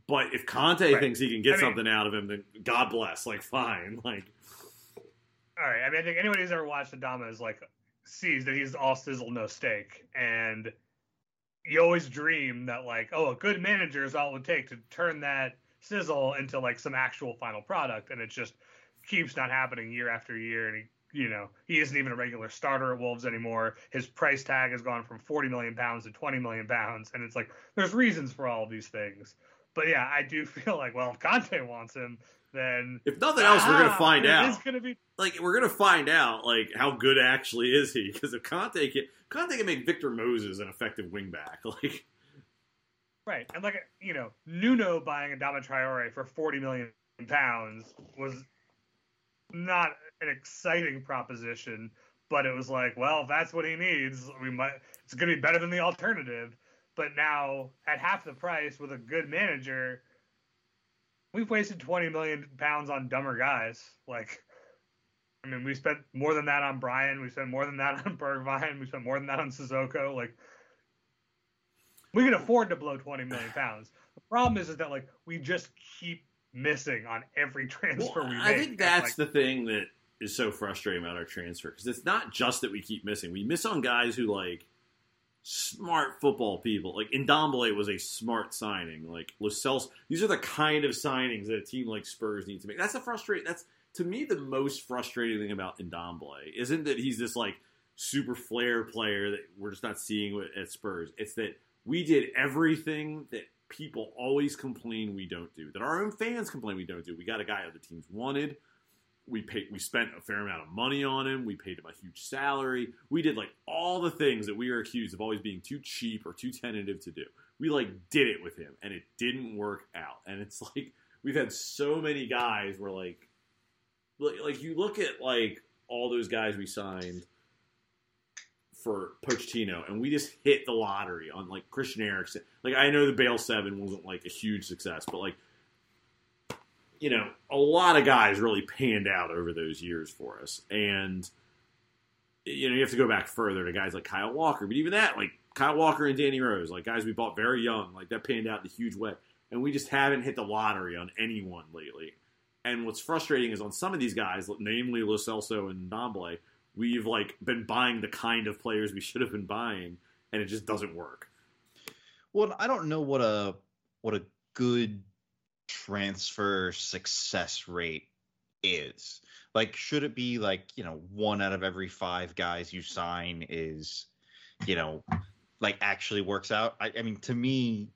But if Conte Right. thinks he can get I mean- something out of him, then God bless. Like, fine. Like, all right i mean i think anyone who's ever watched adama is like sees that he's all sizzle no steak and you always dream that like oh a good manager is all it would take to turn that sizzle into like some actual final product and it's just keeps not happening year after year and he you know he isn't even a regular starter at wolves anymore. His price tag has gone from 40 million pounds to 20 million pounds and it's like there's reasons for all of these things. But yeah i do feel like well if conte wants him then if nothing else, we're gonna ah, find out. is gonna be like we're gonna find out like how good actually is he? Because if Conte can Conte can make Victor Moses an effective wingback like. Right, and like you know, Nuno buying a Adama Traore for forty million pounds was not an exciting proposition, but it was like, well, if that's what he needs, we might. It's going to be better than the alternative. But now, at half the price with a good manager, we've wasted twenty million pounds on dumber guys. Like, I mean, we spent more than that on Bryan. We spent more than that on Bergwijn. We spent more than that on Sissoko. Like, we can afford to blow twenty million pounds. The problem is, is that like we just keep missing on every transfer Well, we make. I think that's like, the thing that is so frustrating about our transfer because it's not just that we keep missing. We miss on guys who like smart football people. Like Ndombele was a smart signing. Like Lo Celso, these are the kind of signings that a team like Spurs needs to make. That's a frustrating. That's to me the most frustrating thing about Ndombele isn't that he's this like super flair player that we're just not seeing at Spurs. It's that we did everything that people always complain we don't do, that our own fans complain we don't do. We got a guy other teams wanted. We paid. We spent a fair amount of money on him. We paid him a huge salary. We did like all the things that we are accused of always being too cheap or too tentative to do. We like did it with him, and it didn't work out. And it's like we've had so many guys where like, like, like you look at like all those guys we signed for Pochettino, and we just hit the lottery on like Christian Eriksen. Like I know the Bale Seven wasn't like a huge success, but like you know, a lot of guys really panned out over those years for us, and you know you have to go back further to guys like Kyle Walker, but even that, like Kyle Walker and Danny Rose, like guys we bought very young, like that panned out in a huge way, and we just haven't hit the lottery on anyone lately. And what's frustrating is on some of these guys, namely Lo Celso and Ndombele, we've like been buying the kind of players we should have been buying, and it just doesn't work. Well, I don't know what a what a good transfer success rate is. Like, should it be like you know one out of every five guys you sign is, you know, like actually works out? I, I mean, to me,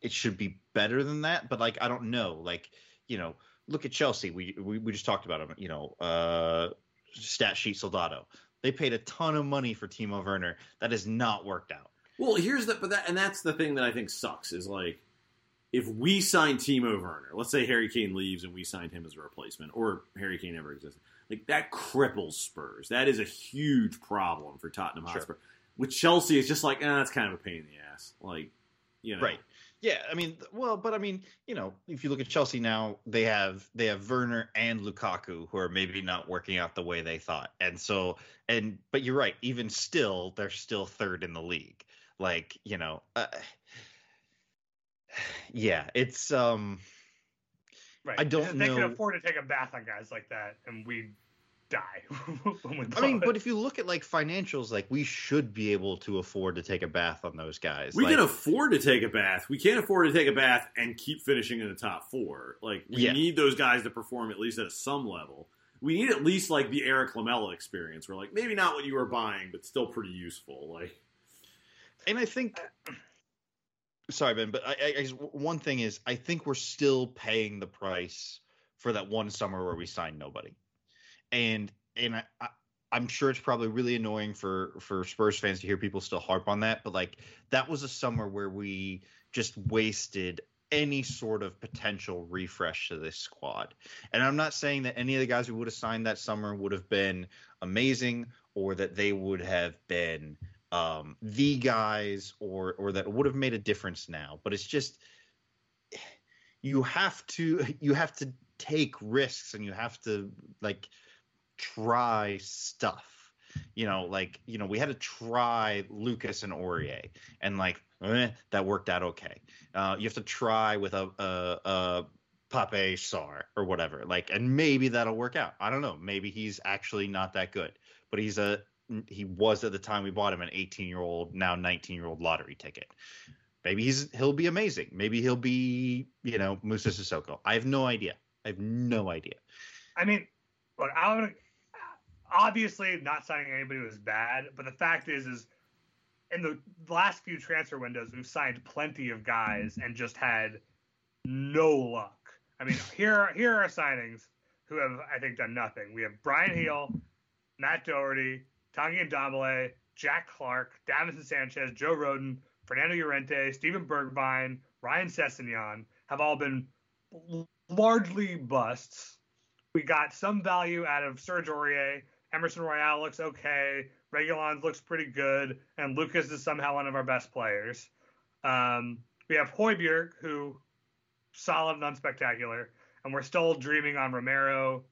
it should be better than that. But like, I don't know. Like, you know, look at Chelsea. We we, we just talked about them. You know, uh, stat sheet Soldado. They paid a ton of money for Timo Werner. That has not worked out. Well, here's the but that and that's the thing that I think sucks is like if we sign Timo Werner, let's say Harry Kane leaves and we signed him as a replacement, or Harry Kane never existed, like that cripples Spurs. That is a huge problem for Tottenham Sure. Hotspur. With Chelsea, it's just like, eh, that's kind of a pain in the ass. Like, you know, Right. Yeah, I mean, well, but I mean, you know, if you look at Chelsea now, they have they have Werner and Lukaku who are maybe not working out the way they thought, and so and but you're right, even still, they're still third in the league. Like you know, uh, yeah, it's um, right. I don't know. they can afford to take a bath on guys like that, and we die. when we I mean, blow but if you look at like financials, like we should be able to afford to take a bath on those guys. We like, can afford to take a bath. We can't afford to take a bath and keep finishing in the top four. Like we Yeah. need those guys to perform at least at some level. We need at least like the Erik Lamela experience, where like maybe not what you were buying, but still pretty useful. Like and I think sorry Ben, but I, I, I one thing is I think we're still paying the price for that one summer where we signed nobody, and and I, I I'm sure it's probably really annoying for for Spurs fans to hear people still harp on that, but like that was a summer where we just wasted any sort of potential refresh to this squad. And I'm not saying that any of the guys we would have signed that summer would have been amazing or that they would have been um, the guys or or that would have made a difference now. But it's just you have to you have to take risks and you have to like try stuff. You know, like you know, we had to try Lucas and Aurier, and like eh, that worked out okay. Uh, you have to try with a a, a Pape Sarr or whatever, like, and maybe that'll work out. I don't know. Maybe he's actually not that good, but he's a he was at the time we bought him an 18 year old, now 19 year old lottery ticket. Maybe he's he'll be amazing. Maybe he'll be you know Moussa Sissoko. I have no idea. I have no idea. I mean, look, I'm gonna obviously not signing anybody was bad, but the fact is, is in the last few transfer windows, we've signed plenty of guys and just had no luck. I mean, here here are signings who have I think done nothing. We have Bryan Gil, Matt Doherty, Tanguy Ndombele, Jack Clarke, Davinson Sánchez, Joe Rodon, Fernando Llorente, Steven Bergwijn, Ryan Sessegnon have all been largely busts. We got some value out of Serge Aurier. Emerson Royal looks okay. Reguilón's looks pretty good, and Lucas is somehow one of our best players. Um, we have Højbjerg, who solid and unspectacular, and we're still dreaming on Romero,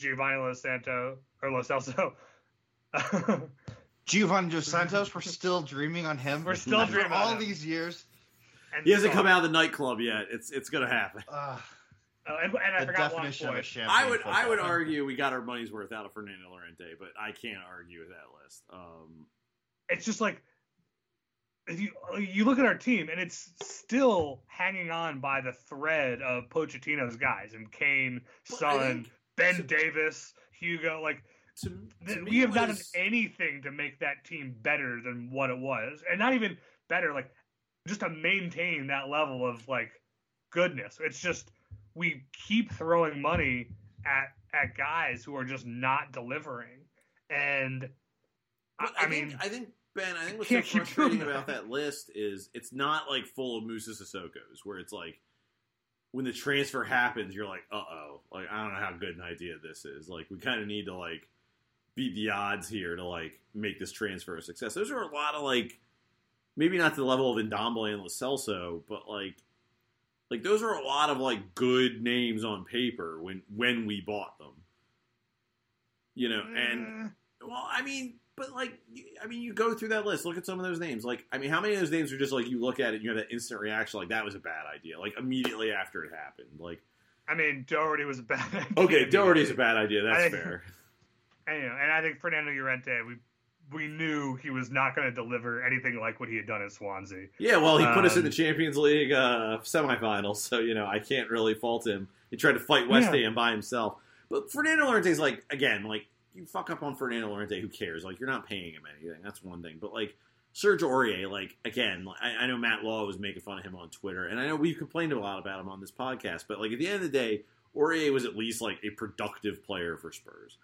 Giovanni Lo Santo or Lo Celso. Giovanni Dos Santos, we're still dreaming on him. We're still After dreaming on all him. these years. And He hasn't so- come out of the nightclub yet. It's it's gonna happen. Uh, Oh, and, and I the forgot one definition of a point. champagne I would I would argue we got our money's worth out of Fernando Llorente, but I can't argue with that list. Um, It's just like if you you look at our team and it's still hanging on by the thread of Pochettino's guys and Kane, Son, think- Ben to- Davies, Hugo. Like to, to we have it not done anything to make that team better than what it was, and not even better, like just to maintain that level of like goodness. It's just we keep throwing money at at guys who are just not delivering, and I, I, mean, think, I think Ben. I think what's so frustrating about that. list is it's not like full of Moussa Sissoko's, where it's like when the transfer happens, you're like, uh oh, like I don't know how good an idea this is. Like we kind of need to like beat the odds here to like make this transfer a success. Those are a lot of like maybe not to the level of Ndombele and Lo Celso, but like like those are a lot of like good names on paper when when we bought them. You know, and eh, well, I mean, but like, I mean, you go through that list, look at some of those names. Like, I mean, how many of those names are just like you look at it, and you have that instant reaction, like that was a bad idea, like immediately after it happened. Like, I mean, Doherty was a bad idea. okay, Doherty's a bad idea. That's I- fair. And, you know, and I think Fernando Llorente, we we knew he was not going to deliver anything like what he had done at Swansea. Yeah, well, he put us in Um, the Champions League uh, semifinals, so you know I can't really fault him. He tried to fight West Yeah. Ham by himself, but Fernando Llorente's like again, like you fuck up on Fernando Llorente, who cares? Like you're not paying him anything. That's one thing, but like Serge Aurier, like again, I, I know Matt Law was making fun of him on Twitter, and I know we've complained a lot about him on this podcast, but like at the end of the day, Aurier was at least like a productive player for Spurs.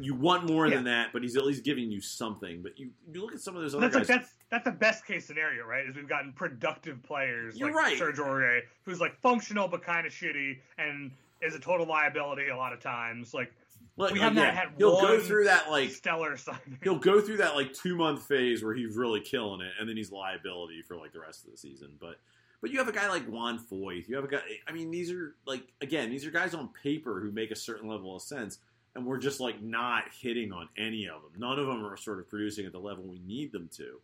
You want more than that, but he's at least giving you something. But you, you look at some of those other That's like guys. that's that's the best case scenario, right? Is we've gotten productive players You're like right. Serge Aurier, who's like functional but kind of shitty and is a total liability a lot of times. Like Like, We like, have not yeah, had he'll go through that like stellar signing. he'll go through that like two month phase where he's really killing it, and then he's liability for like the rest of the season. But but you have a guy like Juan Foyth. You have a guy. I mean, these are like again, these are guys on paper who make a certain level of sense, and we're just like not hitting on any of them. None of them are sort of producing at the level we need them to,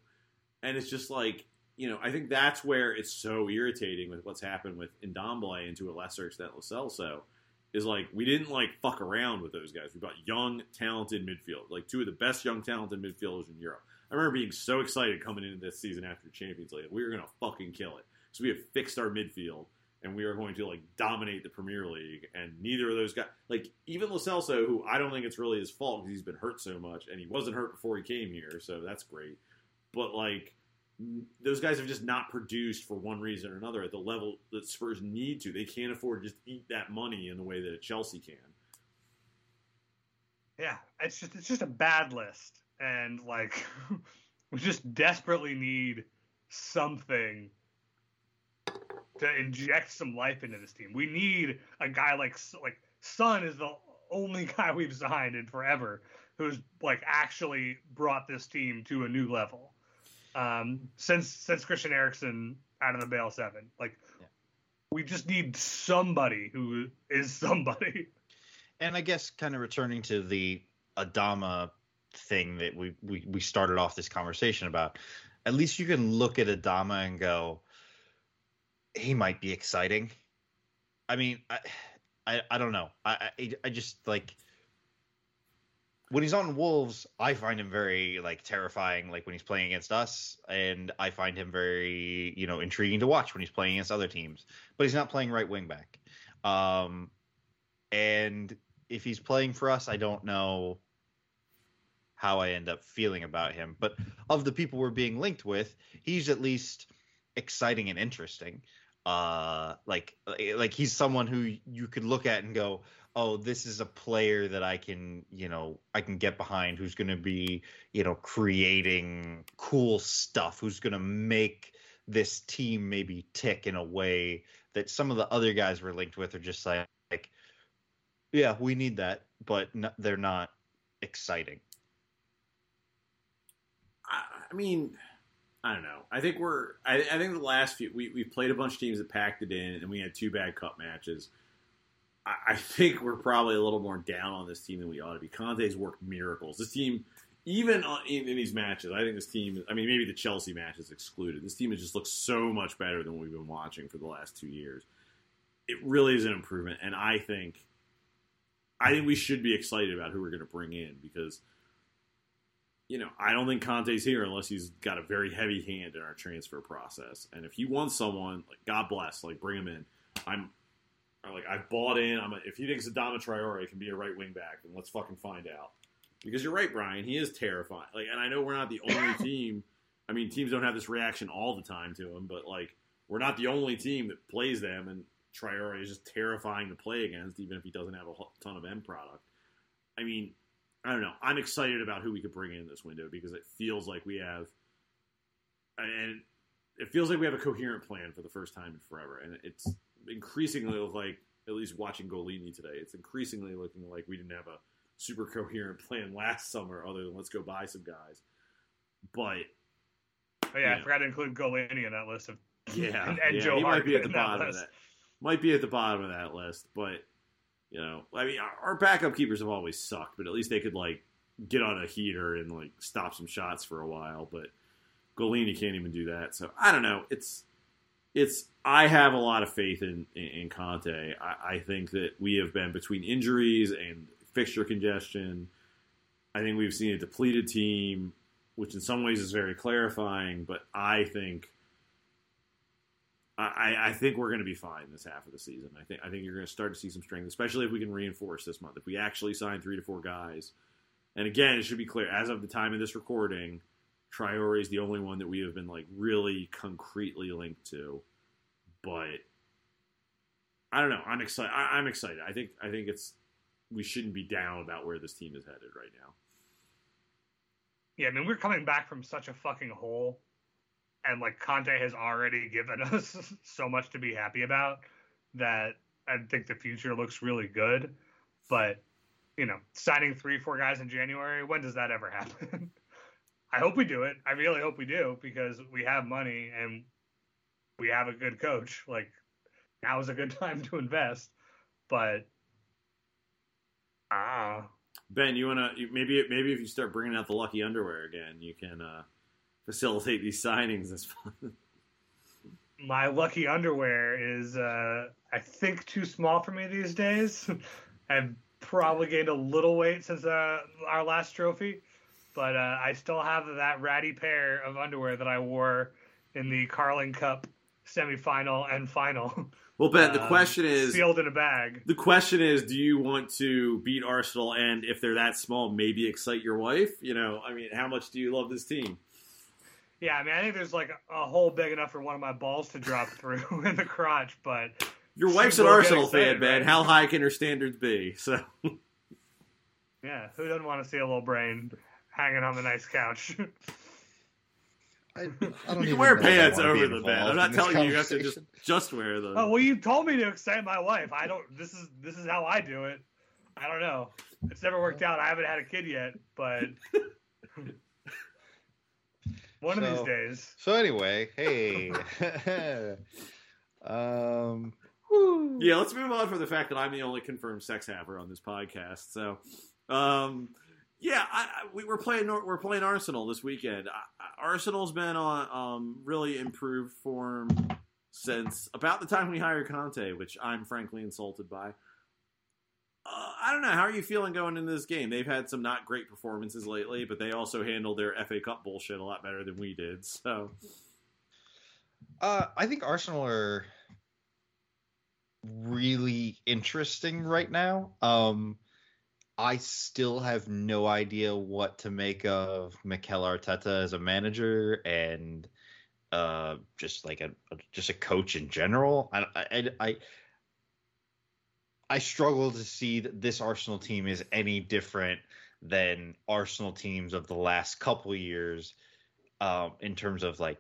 and it's just like. You know, I think that's where it's so irritating with what's happened with Ndombele and to a lesser extent Lo Celso is like we didn't like fuck around with those guys. We bought young, talented midfield, like two of the best young, talented midfielders in Europe. I remember being so excited coming into this season after Champions League. We were gonna fucking kill it. So we have fixed our midfield and we are going to like dominate the Premier League. And neither of those guys, like even Lo Celso, who I don't think it's really his fault because he's been hurt so much, and he wasn't hurt before he came here, so that's great. But like those guys have just not produced for one reason or another at the level that Spurs need to. They can't afford to just eat that money in the way that Chelsea can. Yeah, it's just it's just a bad list, and like we just desperately need something to inject some life into this team. We need a guy like like Son is the only guy we've signed in forever who's like actually brought this team to a new level. Um, since since Christian Eriksen out of the Bale Seven, like Yeah. we just need somebody who is somebody. And I guess kind of returning to the Adama thing that we, we we started off this conversation about, at least you can look at Adama and go, he might be exciting. I mean, I I, I don't know. I, I I just like when he's on Wolves, I find him very like terrifying. Like when he's playing against us, and I find him very you know intriguing to watch when he's playing against other teams. But he's not playing right wing back. Um, and if he's playing for us, I don't know how I end up feeling about him. But of the people we're being linked with, he's at least exciting and interesting. Uh, like like he's someone who you could look at and go, oh, this is a player that I can you know I can get behind. Who's going to be you know creating cool stuff. Who's going to make this team maybe tick in a way that some of the other guys we're linked with are just like, like yeah, we need that, but no, they're not exciting. I mean, I don't know. I think we're. I, I think the last few we we've played a bunch of teams that packed it in, and we had two bad cup matches. I, I think we're probably a little more down on this team than we ought to be. Conte's worked miracles. This team, even on, in, in these matches, I think this team. I mean, maybe the Chelsea match is excluded. This team has just looked so much better than what we've been watching for the last two years. It really is an improvement, and I think, I think we should be excited about who we're going to bring in because you know, I don't think Conte's here unless he's got a very heavy hand in our transfer process. And if you want someone, like God bless, like bring him in. I'm, like I've bought in. I'm a, if he thinks Adama Traore can be a right wing back, then let's fucking find out. Because you're right, Brian. He is terrifying. Like, and I know we're not the only team. I mean, teams don't have this reaction all the time to him, but like we're not the only team that plays them. And Traore is just terrifying to play against, even if he doesn't have a ton of end product. I mean, I don't know. I'm excited about who we could bring in this window because it feels like we have, and it feels like we have a coherent plan for the first time in forever. And it's increasingly like, at least watching Gollini today, it's increasingly looking like we didn't have a super coherent plan last summer, other than let's go buy some guys. But Oh, yeah. I forgot to include Gollini in that list of yeah, and, and yeah, Joe he might be at the bottom of that. Might be at the bottom of that list, but you know, I mean, our, backup keepers have always sucked, but at least they could like get on a heater and like stop some shots for a while. But Gollini can't even do that, so I don't know. It's it's. I have a lot of faith in in, in Conte. I, I think that we have been between injuries and fixture congestion. I think we've seen a depleted team, which in some ways is very clarifying. But I think I, I think we're going to be fine this half of the season. I think I think you're going to start to see some strength, especially if we can reinforce this month. If we actually sign three to four guys, and again, it should be clear as of the time of this recording, Traore is the only one that we have been like really concretely linked to. But I don't know. I'm excited. I'm excited. I think I think it's we shouldn't be down about where this team is headed right now. Yeah, I mean, we're coming back from such a fucking hole, and like Conte has already given us so much to be happy about that I think the future looks really good. But you know, signing three, four guys in January, when does that ever happen? I hope we do it. I really hope we do because we have money and we have a good coach. Like now is a good time to invest. But ah, Ben, you wanna maybe maybe if you start bringing out the lucky underwear again, you can uh, facilitate these signings this month. my lucky underwear is uh I think too small for me these days. I've probably gained a little weight since uh, our last trophy, but uh, I still have that ratty pair of underwear that I wore in the Carling Cup semifinal and final. Well, Ben, the Um, question is sealed in a bag. the question is, do you want to beat Arsenal and if they're that small, maybe excite your wife? You know, I mean, how much do you love this team? Yeah, I mean, I think there's like a hole big enough for one of my balls to drop through in the crotch, but Your wife's an will get Arsenal fan, excited, Ben. right? How high can her standards be? So yeah, who doesn't want to see a little brain hanging on the nice couch? I, I don't you can wear know if I pants over the bed. I'm not telling you you have to just just wear them. Oh well, you told me to excite my wife. I don't. This is this is how I do it. I don't know. It's never worked out. I haven't had a kid yet, but one of these days. So anyway, hey, um, Yeah, let's move on from the fact that I'm the only confirmed sex haver on this podcast. So, um, yeah, I, I, we, we're playing we're playing Arsenal this weekend. I, I- Arsenal's been on um, really improved form since about the time we hired Conte, which I'm frankly insulted by. Uh, I don't know. How are you feeling going into this game? They've had some not great performances lately, but they also handled their FA Cup bullshit a lot better than we did. So, uh, I think Arsenal are really interesting right now. Um, I still have no idea what to make of Mikel Arteta as a manager and uh, just like a just a coach in general. I I I, I struggle to see that this Arsenal team is any different than Arsenal teams of the last couple years um, in terms of like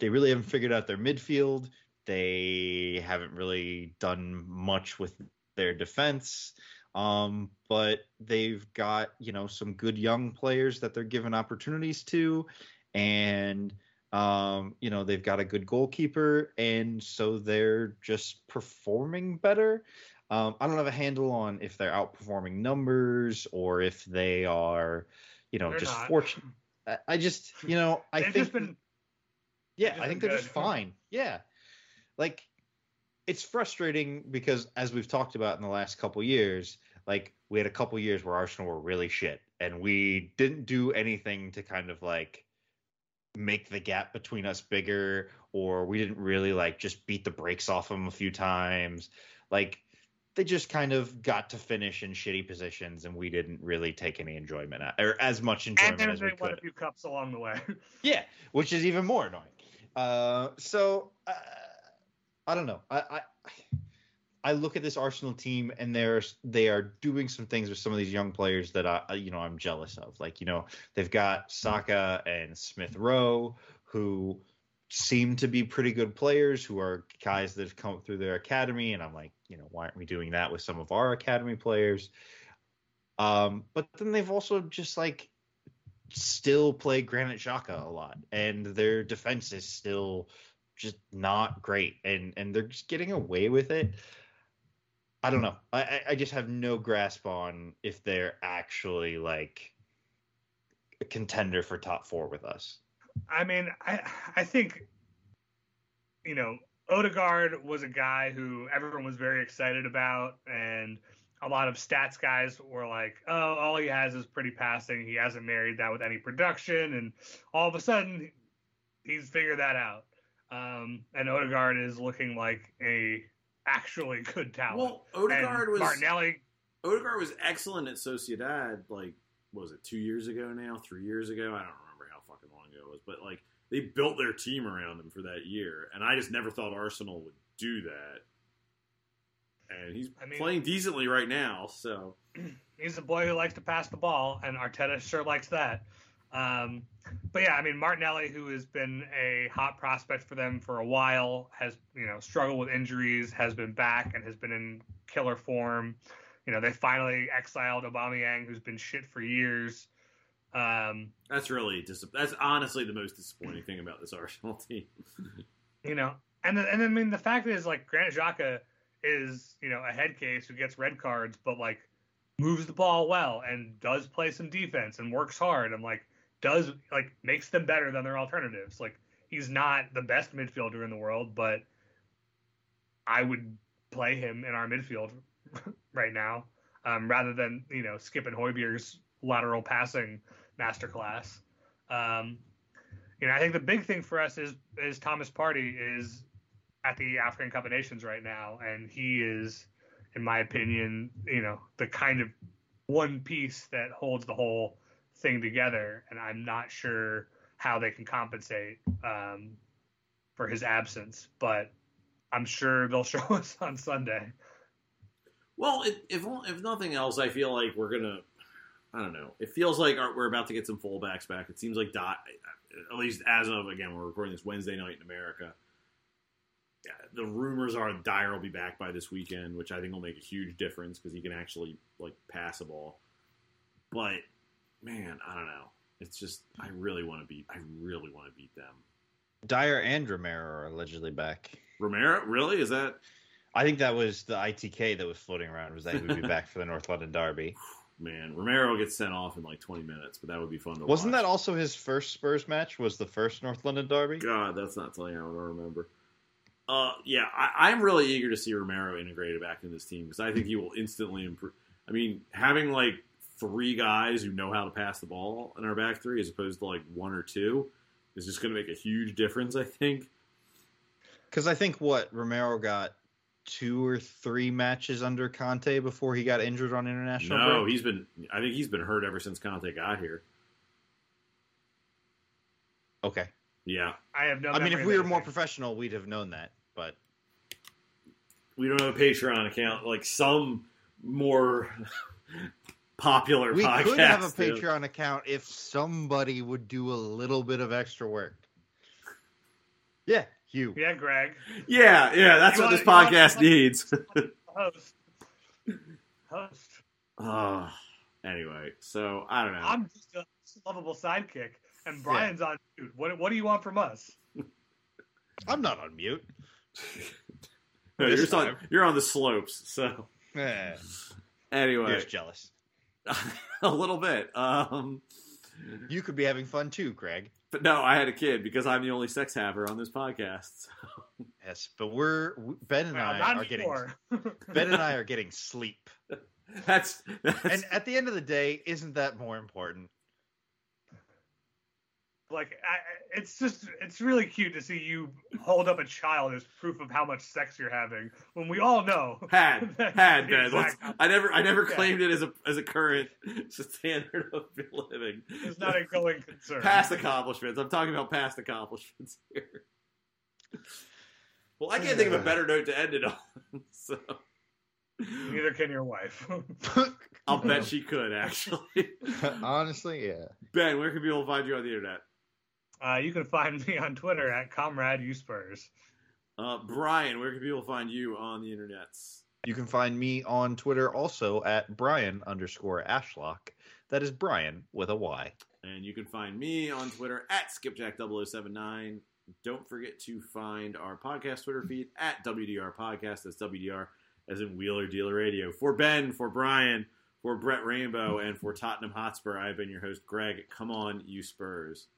they really haven't figured out their midfield. They haven't really done much with their defense. Um, but they've got, you know, some good young players that they're given opportunities to. And, um, you know, they've got a good goalkeeper. And so they're just performing better. Um, I don't have a handle on if they're outperforming numbers or if they are, you know, They're just not. fortunate. I, I just, you know, I They've think just been yeah, I think they're just fine. Yeah. Like it's frustrating because as we've talked about in the last couple years, like we had a couple years where Arsenal were really shit and we didn't do anything to kind of like make the gap between us bigger or we didn't really like just beat the brakes off them a few times. Like they just kind of got to finish in shitty positions and we didn't really take any enjoyment out, or as much and enjoyment then as we won a few cups along the way. Yeah, which is even more annoying. Uh, so uh, I don't know. I, I I look at this Arsenal team and they're they are doing some things with some of these young players that I you know I'm jealous of. Like you know they've got Saka and Smith Rowe who seem to be pretty good players who are guys that have come through their academy and I'm like you know why aren't we doing that with some of our academy players? Um, but then they've also just like still play Granit Xhaka a lot, and their defense is still just not great, and and they're just getting away with it. I don't know. I- I just have no grasp on if they're actually like a contender for top four with us. I mean, I I think you know Odegaard was a guy who everyone was very excited about, and a lot of stats guys were like, "Oh, all he has is pretty passing. He hasn't married that with any production." And all of a sudden, he's figured that out. Um, and Odegaard is looking like a actually good talent. Well, Odegaard and was Martinelli. Odegaard was excellent at Sociedad. Like, what was it two years ago now? Three years ago? I don't remember how fucking long ago it was, but like they built their team around him for that year, and I just never thought Arsenal would do that. And he's I mean- playing decently right now, so he's a boy who likes to pass the ball, and Arteta sure likes that. Um, but yeah, I mean Martinelli, who has been a hot prospect for them for a while, has you know struggled with injuries, has been back and has been in killer form. You know they finally exiled Aubameyang, who's been shit for years. Um, that's really dis- that's honestly the most disappointing thing about this Arsenal team. you know, and then, and I mean the fact is like Granit Xhaka is you know a head case who gets red cards, but like moves the ball well and does play some defense and works hard and like does like makes them better than their alternatives. Like he's not the best midfielder in the world, but I would play him in our midfield right now um, rather than you know skipping Højbjerg's lateral passing masterclass. Um, you know, I think the big thing for us is is Thomas Partey is at the African Cup of Nations right now, and he is, in my opinion, you know, the kind of one piece that holds the whole thing together. And I'm not sure how they can compensate um, for his absence, but I'm sure they'll show us on Sunday. Well, if if nothing else, I feel like we're gonna. I don't know. It feels like our, we're about to get some fullbacks back. It seems like Dot, at least as of again, we're recording this Wednesday night in America. Yeah, the rumors are Dier will be back by this weekend, which I think will make a huge difference because he can actually like pass a ball. But man, I don't know. It's just I really want to beat. I really want to beat them. Dier and Romero are allegedly back. Romero, really? Is that I think that was the ITK that was floating around was that he would be back for the North London Derby. Man? Romero gets sent off in like 20 minutes, but that would be fun to Wasn't watch. that also his first Spurs match? Was the first North London Derby? God, that's not something I don't remember. Uh, yeah, I, I'm really eager to see Romero integrated back in this team because I think he will instantly improve. I mean, having like three guys who know how to pass the ball in our back three as opposed to like one or two is just going to make a huge difference. I think. Because I think what Romero got two or three matches under Conte before he got injured on international No, break. he's been. I think he's been hurt ever since Conte got here. Okay. Yeah, I have no. I mean, if we were more professional, we'd have known that. But we don't have a Patreon account like some more popular. we could have a podcasts do. Patreon account if somebody would do a little bit of extra work. Yeah, you. Yeah, Greg. Yeah, yeah, that's You what this want- you want- podcast needs. Host. Host. oh, anyway, so I don't know. I'm just a lovable sidekick, and Brian's on mute. What, what do you want from us? I'm not on mute. No, you're, on, you're on the slopes. So Eh, anyway, You're jealous. a little bit. Um, You could be having fun too, Greg. But no, I had a kid because I'm the only sex haver on this podcast. Yes, but we're Ben and Well, I not are getting. Ben and I are getting sleep. That's, that's And at the end of the day, isn't that more important? Like I, it's just it's really cute to see you hold up a child as proof of how much sex you're having when we all know had that's had the Ben. I never I never Yeah. claimed it as a as a current standard of living. it's not a going concern. past accomplishments. I'm talking about past accomplishments here. Well, I can't think of a better note to end it on. So Neither can your wife. I'll bet she could actually. Honestly, yeah. Ben, where can people find you on the internet? Uh, you can find me on Twitter at Comrade U Spurs. Uh, Bryan, where can people find you on the internets? You can find me on Twitter also at Bryan underscore Ashlock. That is Bryan with a Y. And you can find me on Twitter at skipjack0079. Don't forget to find our podcast Twitter feed at WDR Podcast. That's WDR as in Wheeler Dealer Radio. For Ben, for Bryan, for Brett Rainbow, and for Tottenham Hotspur, I've been your host, Greg. Come on, you Spurs.